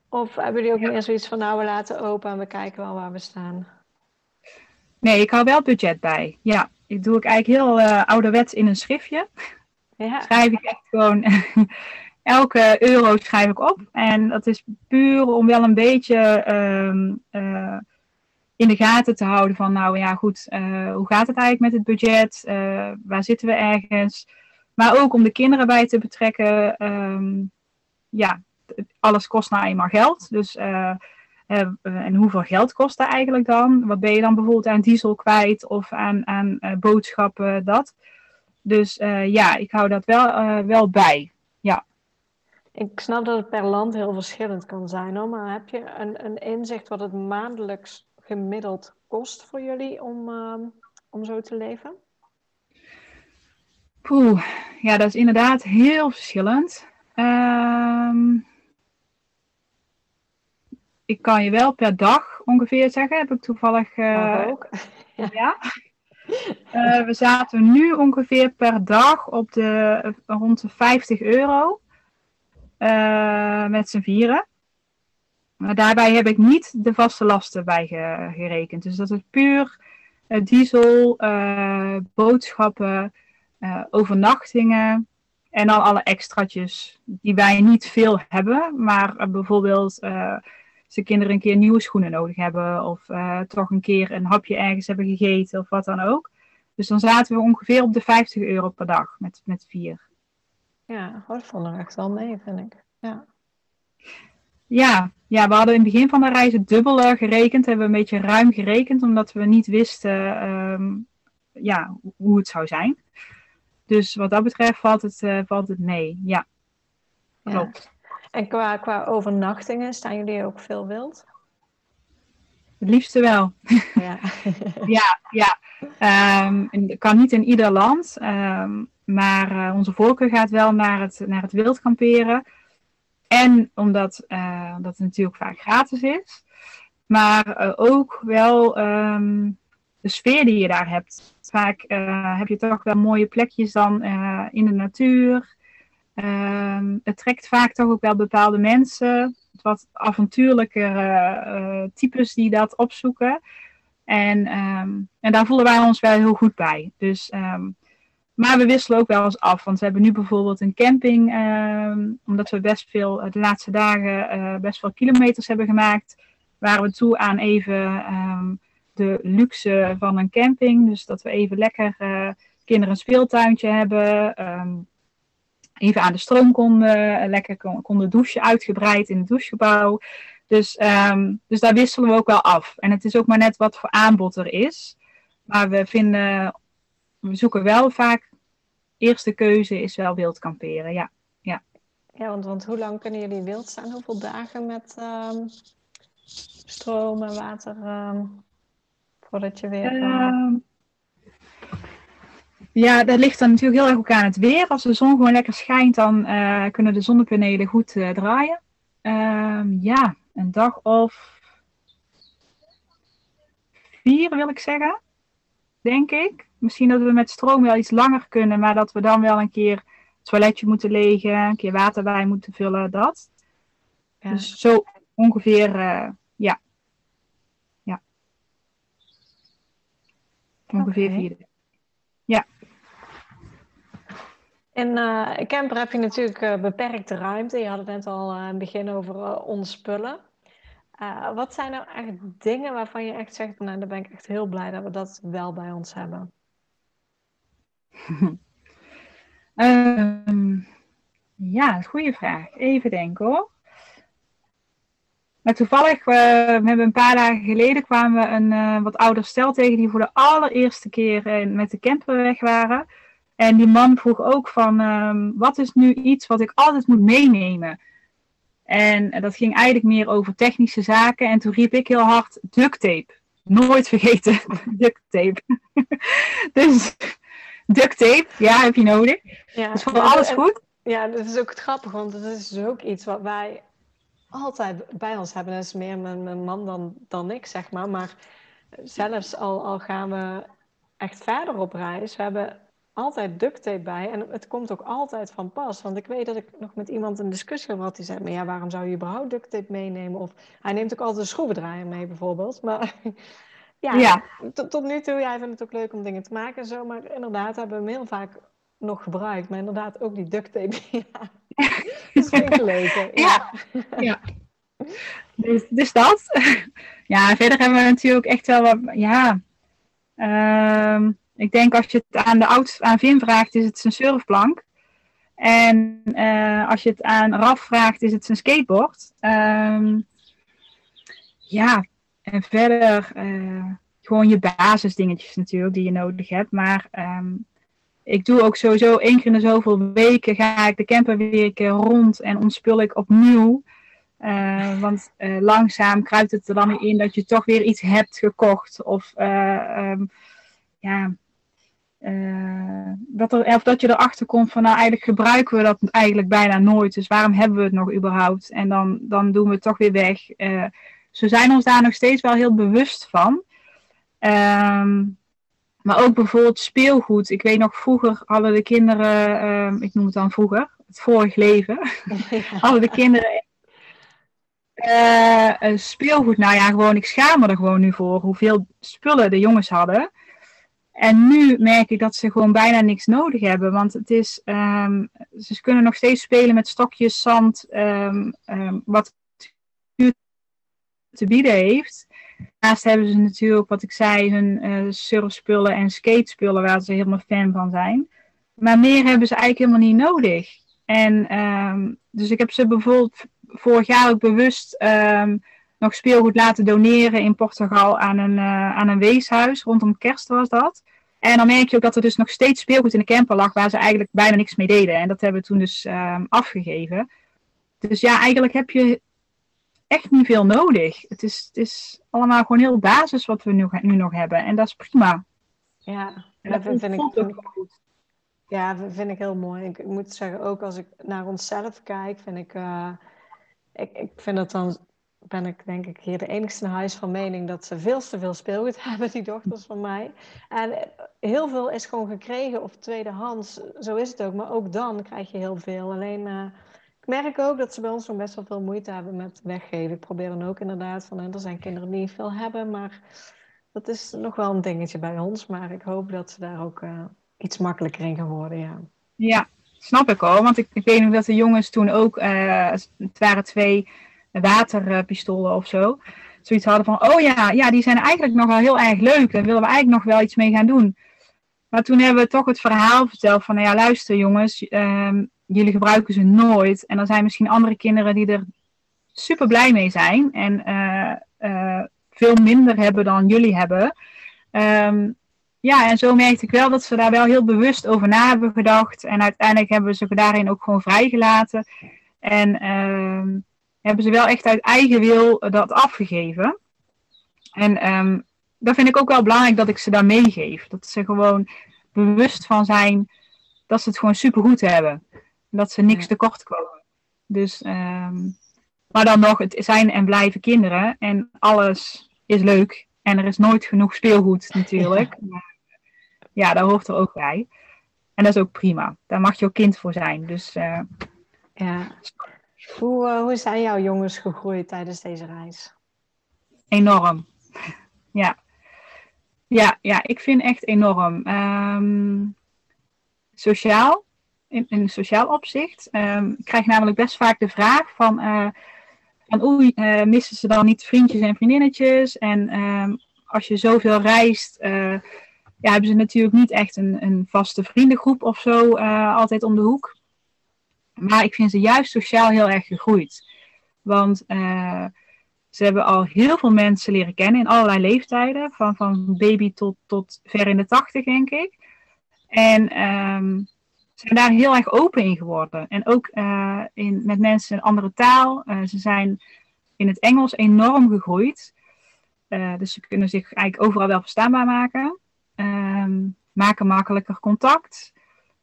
Of hebben jullie ook ja. meer zoiets van, nou, we laten open en we kijken wel waar we staan? Nee, ik hou wel budget bij. Ja, ik doe ik eigenlijk heel uh, ouderwets in een schriftje. Ja. Schrijf ik echt gewoon elke euro schrijf ik op. En dat is puur om wel een beetje um, uh, in de gaten te houden van, nou ja, goed, uh, hoe gaat het eigenlijk met het budget? Uh, waar zitten we ergens? Maar ook om de kinderen bij te betrekken. Um, ja, alles kost nou eenmaal geld. Dus en hoeveel geld kost dat eigenlijk dan? Wat ben je dan bijvoorbeeld aan diesel kwijt of aan, aan boodschappen, dat? Dus ja, ik hou dat wel, wel bij. Ja. Ik snap dat het per land heel verschillend kan zijn, hoor. maar heb je een, een inzicht wat het maandelijks gemiddeld kost voor jullie om, om zo te leven? Poeh, ja, dat is inderdaad heel verschillend. Ehm, ik kan je wel per dag ongeveer zeggen, heb ik toevallig. Uh, ook. (laughs) ja. Uh, we zaten nu ongeveer per dag op de rond de 50 euro uh, met z'n vieren. Maar daarbij heb ik niet de vaste lasten bij gerekend. Dus dat is puur diesel, boodschappen, overnachtingen. En dan alle extraatjes die wij niet veel hebben, maar bijvoorbeeld als de kinderen een keer nieuwe schoenen nodig hebben of toch een keer een hapje ergens hebben gegeten of wat dan ook. Dus dan zaten we ongeveer op de 50 euro per dag met, met vier. Ja, dat vond er echt wel mee, vind ik. Ja. Ja, ja, we hadden in het begin van de reis het dubbele gerekend. Hebben we een beetje ruim gerekend, omdat we niet wisten um, ja, hoe het zou zijn. Dus wat dat betreft valt het, uh, valt het mee. Ja, klopt. En qua, qua overnachtingen, staan jullie ook veel wild? Het liefste wel. Ja, (laughs) ja. ja. Um, kan niet in ieder land. Um, maar uh, onze voorkeur gaat wel naar het, naar het wild kamperen. En omdat uh, dat natuurlijk vaak gratis is. Maar uh, ook wel um, de sfeer die je daar hebt. Vaak heb je toch wel mooie plekjes dan in de natuur. Uh, het trekt vaak toch ook wel bepaalde mensen, wat avontuurlijkere types die dat opzoeken. En, um, en daar voelen wij ons wel heel goed bij. Dus, maar we wisselen ook wel eens af. Want we hebben nu bijvoorbeeld een camping, um, omdat we best veel de laatste dagen uh, best veel kilometers hebben gemaakt. Waren we toe aan even de luxe van een camping. Dus dat we even lekker uh, kinderen een speeltuintje hebben. Um, even aan de stroom konden, lekker konden douchen, uitgebreid in het douchegebouw. Dus, dus daar wisselen we ook wel af. En het is ook maar net wat voor aanbod er is. Maar we vinden, we zoeken wel vaak, eerste keuze is wel wild kamperen, ja. Ja, ja want, want hoe lang kunnen jullie wild staan? Hoeveel dagen met um, stroom en water? Voordat je weer. Uh... Ja, dat ligt dan natuurlijk heel erg ook aan het weer. Als de zon gewoon lekker schijnt, dan uh, kunnen de zonnepanelen goed uh, draaien. Ehm, ja, een dag of vier wil ik zeggen, denk ik. Misschien dat we met stroom wel iets langer kunnen, maar dat we dan wel een keer het toiletje moeten legen, een keer water bij moeten vullen, dat. Ja. Dus zo ongeveer, uh, ja, Ongeveer okay. vier. Ja. In uh, camper heb je natuurlijk uh, beperkte ruimte. Je had het net al in het begin over spullen. wat zijn nou echt dingen waarvan je echt zegt, nou, daar ben ik echt heel blij dat we dat wel bij ons hebben? um, (laughs) ja, goede vraag. Even denken hoor. Maar toevallig, we hebben een paar dagen geleden kwamen we een uh, wat ouder stel tegen die voor de allereerste keer uh, met de camper weg waren. En die man vroeg ook van, um, wat is nu iets wat ik altijd moet meenemen? En dat ging eigenlijk meer over technische zaken. En toen riep ik heel hard, duct tape. Nooit vergeten, (laughs) duct tape. (laughs) dus duct tape, ja, heb je nodig. Ja, dus voor alles goed. Ja, dat is ook het grappige, want dat is dus ook iets wat wij altijd bij ons hebben. Dat is meer mijn, mijn man dan, dan ik, zeg maar. Maar zelfs al, al gaan we echt verder op reis, we hebben altijd duct tape bij. En het komt ook altijd van pas. Want ik weet dat ik nog met iemand een discussie heb gehad. Die zei, maar ja, waarom zou je überhaupt duct tape meenemen? Of hij neemt ook altijd een schroevendraaier mee bijvoorbeeld. Maar (laughs) ja, ja. Tot, tot nu toe, jij vindt het ook leuk om dingen te maken en zo. Maar inderdaad hebben we hem heel vaak nog gebruikt. Maar inderdaad ook die duct tape. (laughs) ja. Dat vind ik leuk. Ja. ja. Dus, dus dat. (laughs) Ja, verder hebben we natuurlijk echt wel wat. Ja. Uh, ik denk als je het aan de oudste aan Vin vraagt, is het zijn surfplank. En uh, als je het aan Raf vraagt, is het zijn skateboard. Um, ja, en verder uh, gewoon je basisdingetjes natuurlijk die je nodig hebt. Maar um, ik doe ook sowieso één keer in de zoveel weken ga ik de camper weer een keer rond en ontspul ik opnieuw. Uh, want langzaam kruipt het er dan in dat je toch weer iets hebt gekocht. Of, um, ja, dat er, of dat je erachter komt van nou eigenlijk gebruiken we dat eigenlijk bijna nooit. Dus waarom hebben we het nog überhaupt? En dan, dan doen we het toch weer weg. ze zijn ons daar nog steeds wel heel bewust van. Um, maar ook bijvoorbeeld speelgoed. Ik weet nog, vroeger hadden de kinderen, uh, ik noem het dan vroeger, het vorig leven, ja. (laughs) (laughs) hadden de kinderen uh, speelgoed. Nou ja, gewoon, ik schaam me er gewoon nu voor hoeveel spullen de jongens hadden. En nu merk ik dat ze gewoon bijna niks nodig hebben. Want het is, um, ze kunnen nog steeds spelen met stokjes, zand, um, wat te bieden heeft. Daarnaast hebben ze natuurlijk, wat ik zei, hun uh, surfspullen en skatespullen waar ze helemaal fan van zijn. Maar meer hebben ze eigenlijk helemaal niet nodig. En dus ik heb ze bijvoorbeeld vorig jaar ook bewust nog speelgoed laten doneren in Portugal aan een, uh, aan een weeshuis. Rondom kerst was dat. En dan merk je ook dat er dus nog steeds speelgoed in de camper lag waar ze eigenlijk bijna niks mee deden. En dat hebben we toen dus um, afgegeven. Dus ja, eigenlijk heb je echt niet veel nodig. Het is, het is allemaal gewoon heel basis wat we nu, nu nog hebben. En dat is prima. Ja, en dat, vind, vind, ik, goed. Ja, vind ik heel mooi. Ik, ik, moet zeggen, ook als ik naar onszelf kijk, vind ik, uh, ik, ik vind het dan, ben ik denk ik hier de enigste in huis van mening dat ze veel te veel speelgoed (laughs) hebben, die dochters van mij. En heel veel is gewoon gekregen of tweedehands, zo is het ook. Maar ook dan krijg je heel veel. Alleen... Uh, ik merk ook dat ze bij ons nog best wel veel moeite hebben met weggeven. Ik probeer dan ook inderdaad van, er zijn kinderen die veel hebben, maar dat is nog wel een dingetje bij ons. Maar ik hoop dat ze daar ook uh, iets makkelijker in gaan worden, ja. Ja, snap ik al. Want ik, ik weet nog dat de jongens toen ook, uh, het waren twee waterpistolen of zo, zoiets hadden van, oh ja, ja, die zijn eigenlijk nog wel heel erg leuk. Daar willen we eigenlijk nog wel iets mee gaan doen. Maar toen hebben we toch het verhaal verteld van, nou ja, luister jongens, um, jullie gebruiken ze nooit. En er zijn misschien andere kinderen die er super blij mee zijn en uh, uh, veel minder hebben dan jullie hebben. Um, ja, en zo merkte ik wel dat ze daar wel heel bewust over na hebben gedacht. En uiteindelijk hebben we ze daarin ook gewoon vrijgelaten. En uh, hebben ze wel echt uit eigen wil dat afgegeven. En um, dat vind ik ook wel belangrijk dat ik ze daar meegeef. Dat ze gewoon bewust van zijn dat ze het gewoon super goed hebben. Dat ze niks tekort komen. Dus, um, maar dan nog, het zijn en blijven kinderen. En alles is leuk. En er is nooit genoeg speelgoed natuurlijk. Ja, maar, ja daar hoort er ook bij. En dat is ook prima. Daar mag je ook kind voor zijn. Dus, uh, ja. Hoe, uh, hoe zijn jouw jongens gegroeid tijdens deze reis? Enorm. (laughs) ja. Ja, ja, ik vind echt enorm. Um, sociaal in, sociaal opzicht. Um, ik krijg namelijk best vaak de vraag van, uh, van oei, uh, missen ze dan niet vriendjes en vriendinnetjes? En um, als je zoveel reist, ja, hebben ze natuurlijk niet echt een, een vaste vriendengroep of zo altijd om de hoek. Maar ik vind ze juist sociaal heel erg gegroeid. Want ze hebben al heel veel mensen leren kennen in allerlei leeftijden. Van, van baby tot, tot ver in de tachtig, denk ik. En um, zijn daar heel erg open in geworden. En ook uh, in, met mensen een andere taal. Uh, ze zijn in het Engels enorm gegroeid. Dus ze kunnen zich eigenlijk overal wel verstaanbaar maken. Um, maken makkelijker contact.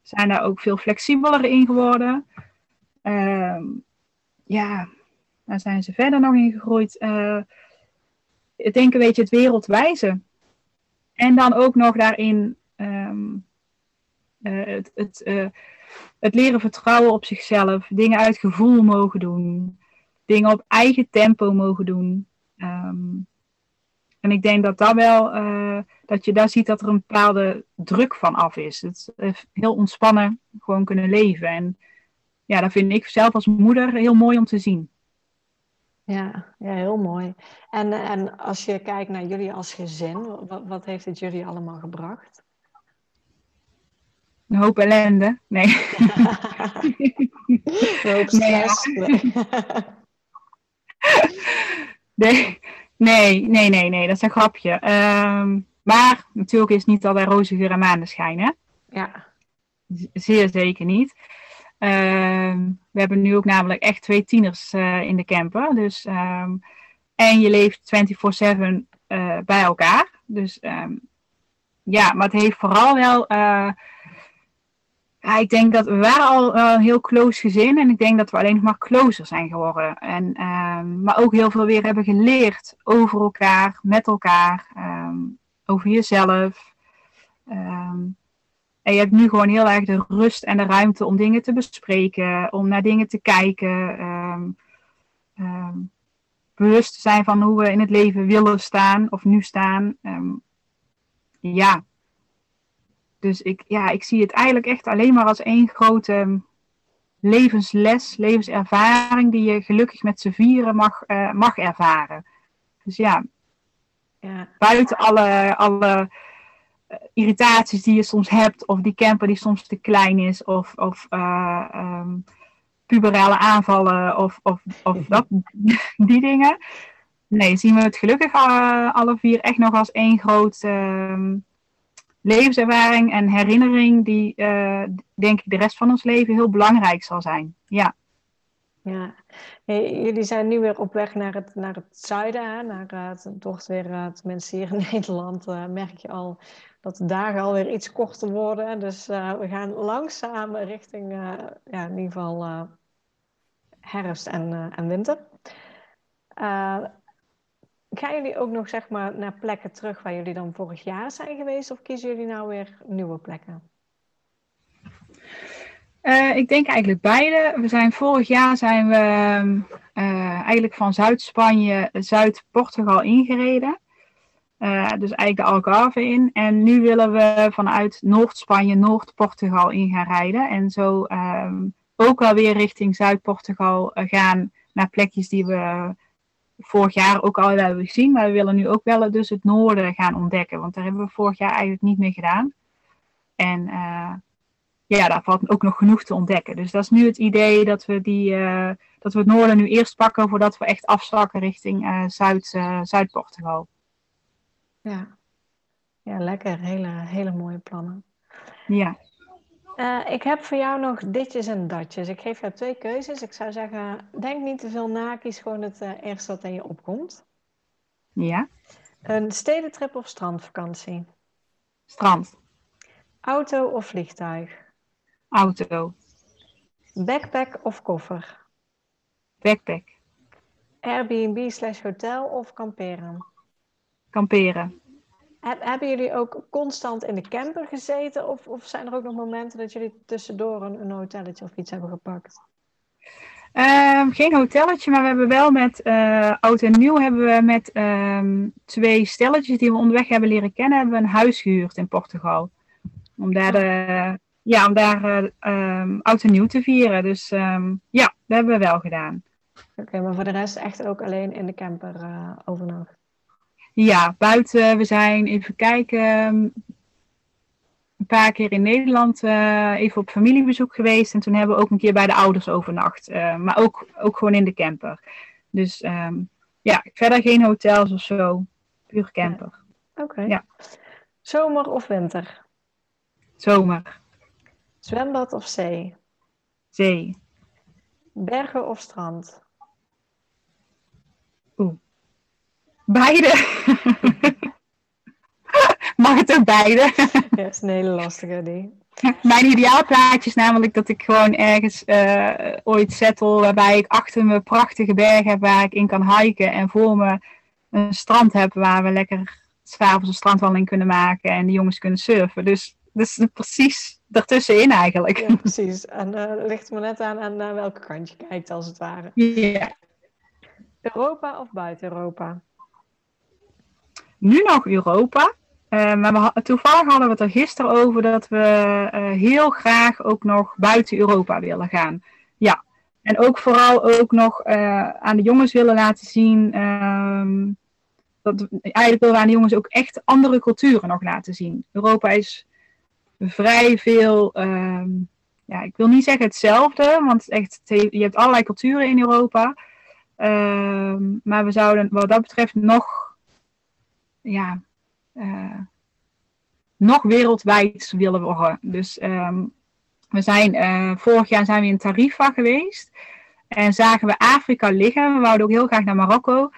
Zijn daar ook veel flexibeler in geworden. Um, ja, daar zijn ze verder nog in gegroeid. ik denk een beetje het wereldwijze. En dan ook nog daarin um, uh, het, het, uh, het leren vertrouwen op zichzelf, dingen uit gevoel mogen doen, dingen op eigen tempo mogen doen. Um, en ik denk dat dat wel, dat je daar ziet dat er een bepaalde druk van af is. Het is heel ontspannen gewoon kunnen leven. En ja, dat vind ik zelf als moeder heel mooi om te zien. Ja, ja heel mooi. En, en als je kijkt naar jullie als gezin, wat, wat heeft het jullie allemaal gebracht? Een hoop ellende. Nee. (laughs) een hoop stress. Nee, (laughs) nee. Nee, nee, nee, nee, dat is een grapje. Ehm, maar natuurlijk is het niet altijd roze geur en maneschijn, hè? Ja. Zeer zeker niet. Ehm, we hebben nu ook namelijk echt twee tieners uh, in de camper. Dus, um, en je leeft 24-7 uh, bij elkaar. Dus ja, maar het heeft vooral wel ja, ik denk dat we waren al een heel close gezin en ik denk dat we alleen nog maar closer zijn geworden. En, maar ook heel veel weer hebben geleerd over elkaar, met elkaar, um, over jezelf. Um, en je hebt nu gewoon heel erg de rust en de ruimte om dingen te bespreken, om naar dingen te kijken. bewust te zijn van hoe we in het leven willen staan of nu staan. ja, dus ik, ja, ik zie het eigenlijk echt alleen maar als één grote levensles, levenservaring die je gelukkig met z'n vieren mag, uh, mag ervaren. Dus ja, ja. buiten alle, alle uh, irritaties die je soms hebt, of die camper die soms te klein is, of, of uh, um, puberale aanvallen, of, of, of (laughs) dat, die dingen. Nee, zien we het gelukkig alle vier echt nog als één groot levenservaring en herinnering die, denk ik, de rest van ons leven heel belangrijk zal zijn. Ja. Ja, jullie zijn nu weer op weg naar het, naar het zuiden, naar uh, toch weer, uh, tenminste hier in (laughs) Nederland, merk je al dat de dagen alweer iets korter worden. Dus we gaan langzaam richting, ja, in ieder geval herfst en, en winter. Gaan jullie ook nog zeg maar, naar plekken terug waar jullie dan vorig jaar zijn geweest? Of kiezen jullie nou weer nieuwe plekken? Uh, ik denk eigenlijk beide. We zijn vorig jaar zijn we uh, eigenlijk van Zuid-Spanje, Zuid-Portugal ingereden. Uh, dus eigenlijk de Algarve in. En nu willen we vanuit Noord-Spanje, Noord-Portugal in gaan rijden. En zo um, ook wel weer richting Zuid-Portugal gaan naar plekjes die we vorig jaar ook al hebben gezien, maar we willen nu ook wel dus het noorden gaan ontdekken. Want daar hebben we vorig jaar eigenlijk niet mee gedaan. En ja, daar valt ook nog genoeg te ontdekken. Dus dat is nu het idee dat we, die, uh, dat we het noorden nu eerst pakken voordat we echt afzakken richting uh, Zuid, Zuid-Portugal. Ja. ja, lekker. Hele, hele mooie plannen. Ja. Uh, ik heb voor jou nog ditjes en datjes. Ik geef jou twee keuzes. Ik zou zeggen, denk niet te veel na. Kies gewoon het uh, eerste wat in je opkomt. Ja. Een stedentrip of strandvakantie? Strand. Auto of vliegtuig? Auto. Backpack of koffer? Backpack. Airbnb slash hotel of kamperen? Kamperen. Hebben jullie ook constant in de camper gezeten? Of, of zijn er ook nog momenten dat jullie tussendoor een, een hotelletje of iets hebben gepakt? Um, geen hotelletje, maar we hebben wel met uh, oud en nieuw hebben we met um, twee stelletjes die we onderweg hebben leren kennen, hebben we een huis gehuurd in Portugal. Om daar, de, ja, om daar uh, um, oud en nieuw te vieren. Dus ja, dat hebben we wel gedaan. Oké, okay, maar voor de rest echt ook alleen in de camper uh, overnacht? Ja, buiten. We zijn even kijken. Een paar keer in Nederland uh, even op familiebezoek geweest. En toen hebben we ook een keer bij de ouders overnacht. Uh, maar ook, ook gewoon in de camper. Dus um, ja, verder geen hotels of zo. Puur camper. Oké. Okay. Ja. Zomer of winter? Zomer. Zwembad of zee? Zee. Bergen of strand? Oeh. Beide. (laughs) Mag het ook beide? ja, dat is een hele lastige die. Mijn ideaalplaatje is namelijk dat ik gewoon ergens uh, ooit settle waarbij ik achter me prachtige bergen heb waar ik in kan hiken en voor me een strand heb waar we lekker s'avonds een strandwandeling kunnen maken en de jongens kunnen surfen. Dus, dus precies daartussenin eigenlijk. Ja, precies. En uh, ligt me net aan, aan naar welke kant je kijkt als het ware. Ja. Europa of buiten Europa? nu nog Europa. Uh, maar we, toevallig hadden we het er gisteren over dat we uh, heel graag ook nog buiten Europa willen gaan. Ja, en ook vooral ook nog aan de jongens willen laten zien. Um, dat, eigenlijk willen we aan de jongens ook echt andere culturen nog laten zien. Europa is vrij veel, um, ja, ik wil niet zeggen hetzelfde, want echt, je hebt allerlei culturen in Europa. Ehm, maar we zouden wat dat betreft nog, ja, nog wereldwijd willen worden. Dus ehm, we zijn, vorig jaar zijn we in Tarifa geweest. En zagen we Afrika liggen. We wouden ook heel graag naar Marokko.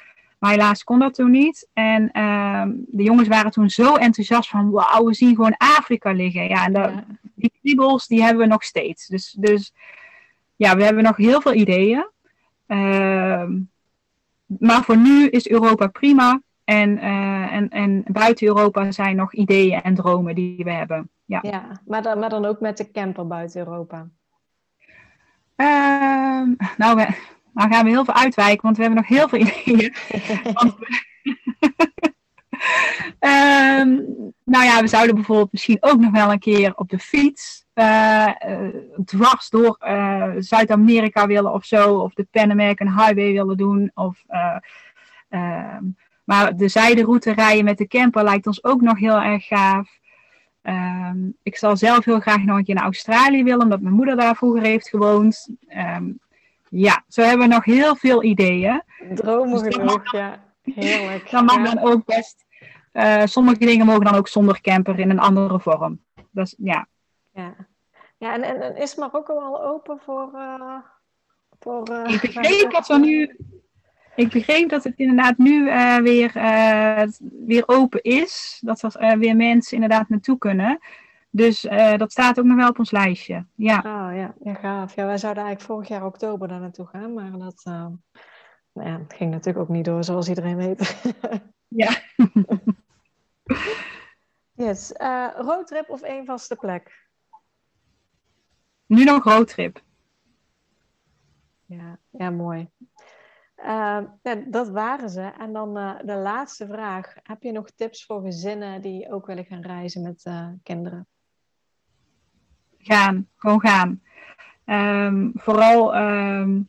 Maar helaas kon dat toen niet. En ehm, de jongens waren toen zo enthousiast van, wauw, we zien gewoon Afrika liggen. Ja, en die kriebels, die hebben we nog steeds. Dus, dus ja, we hebben nog heel veel ideeën. Ehm, maar voor nu is Europa prima. En, uh, en, en buiten Europa zijn nog ideeën en dromen die we hebben. Ja, ja maar, dan, maar dan ook met de camper buiten Europa. Uh, nou, we, nou gaan we heel veel uitwijken, want we hebben nog heel veel ideeën. (laughs) want, uh, (laughs) nou ja, we zouden bijvoorbeeld misschien ook nog wel een keer op de fiets uh, dwars door uh, Zuid-Amerika willen of zo. Of de Pan American Highway willen doen. Of, ehm, maar de zijderoute rijden met de camper lijkt ons ook nog heel erg gaaf. Ehm, ik zal zelf heel graag nog een keer naar Australië willen, omdat mijn moeder daar vroeger heeft gewoond. Um, ja, zo hebben we nog heel veel ideeën. Dromen dus genoeg, ja. Heerlijk. (laughs) Dan mag dan ook best. Uh, sommige dingen mogen dan ook zonder camper in een andere vorm. Dus ja. Ja, ja en, en, is Marokko al open voor. Uh, voor uh, ik begreep dat nu ik begreep dat het inderdaad nu weer, weer open is. Dat er weer mensen inderdaad naartoe kunnen. Dus dat staat ook nog wel op ons lijstje. Ja. Oh ja, ja gaaf. Ja, wij zouden eigenlijk vorig jaar oktober daar naartoe gaan. Maar dat nou ja, het ging natuurlijk ook niet door, zoals iedereen weet. (laughs) ja. (laughs) yes. roadtrip of één vaste plek? Nu nog roadtrip. Ja, ja mooi. Uh, ja, dat waren ze. En dan uh, de laatste vraag. Heb je nog tips voor gezinnen die ook willen gaan reizen met uh, kinderen? Gaan, gewoon gaan. Um, vooral, um,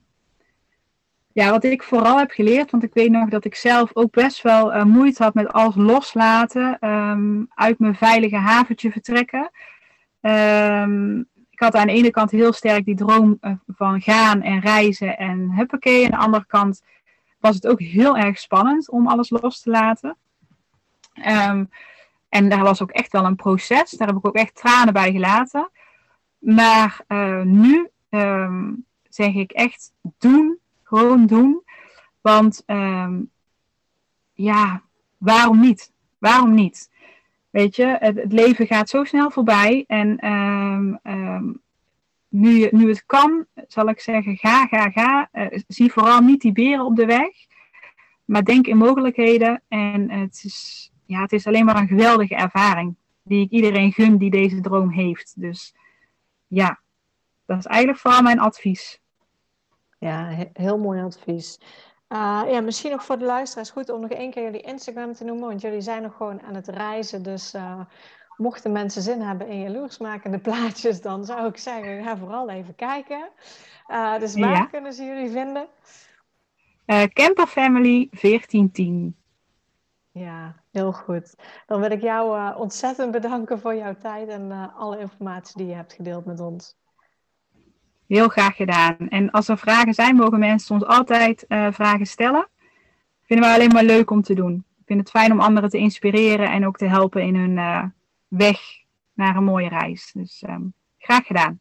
ja, wat ik vooral heb geleerd, want ik weet nog dat ik zelf ook best wel eh, moeite had met alles loslaten, um, uit mijn veilige haventje vertrekken. ik had aan de ene kant heel sterk die droom eh, van gaan en reizen en huppakee. Aan de andere kant was het ook heel erg spannend om alles los te laten. En daar was ook echt wel een proces. Daar heb ik ook echt tranen bij gelaten. Maar uh, nu um, zeg ik echt doen. Gewoon doen. Want um, ja, waarom niet? Waarom niet? Weet je, het, leven gaat zo snel voorbij. En um, nu, nu het kan, zal ik zeggen, ga, ga, ga. Uh, zie vooral niet die beren op de weg. Maar denk in mogelijkheden. En het is, ja, het is alleen maar een geweldige ervaring. Die ik iedereen gun die deze droom heeft. Dus ja, dat is eigenlijk vooral mijn advies. Ja, heel mooi advies. Uh, ja, misschien ook voor de luisteraars goed om nog één keer jullie Instagram te noemen. Want jullie zijn nog gewoon aan het reizen. Dus uh, mochten mensen zin hebben in jaloersmakende (laughs) plaatjes, dan zou ik zeggen, ga vooral even kijken. Uh, dus waar ja. kunnen ze jullie vinden? Uh, Camper Family 1410. Ja, heel goed. Dan wil ik jou uh, ontzettend bedanken voor jouw tijd en uh, alle informatie die je hebt gedeeld met ons. Heel graag gedaan. En als er vragen zijn, mogen mensen ons altijd vragen stellen. Vinden we alleen maar leuk om te doen. Ik vind het fijn om anderen te inspireren en ook te helpen in hun weg naar een mooie reis. Dus um, graag gedaan.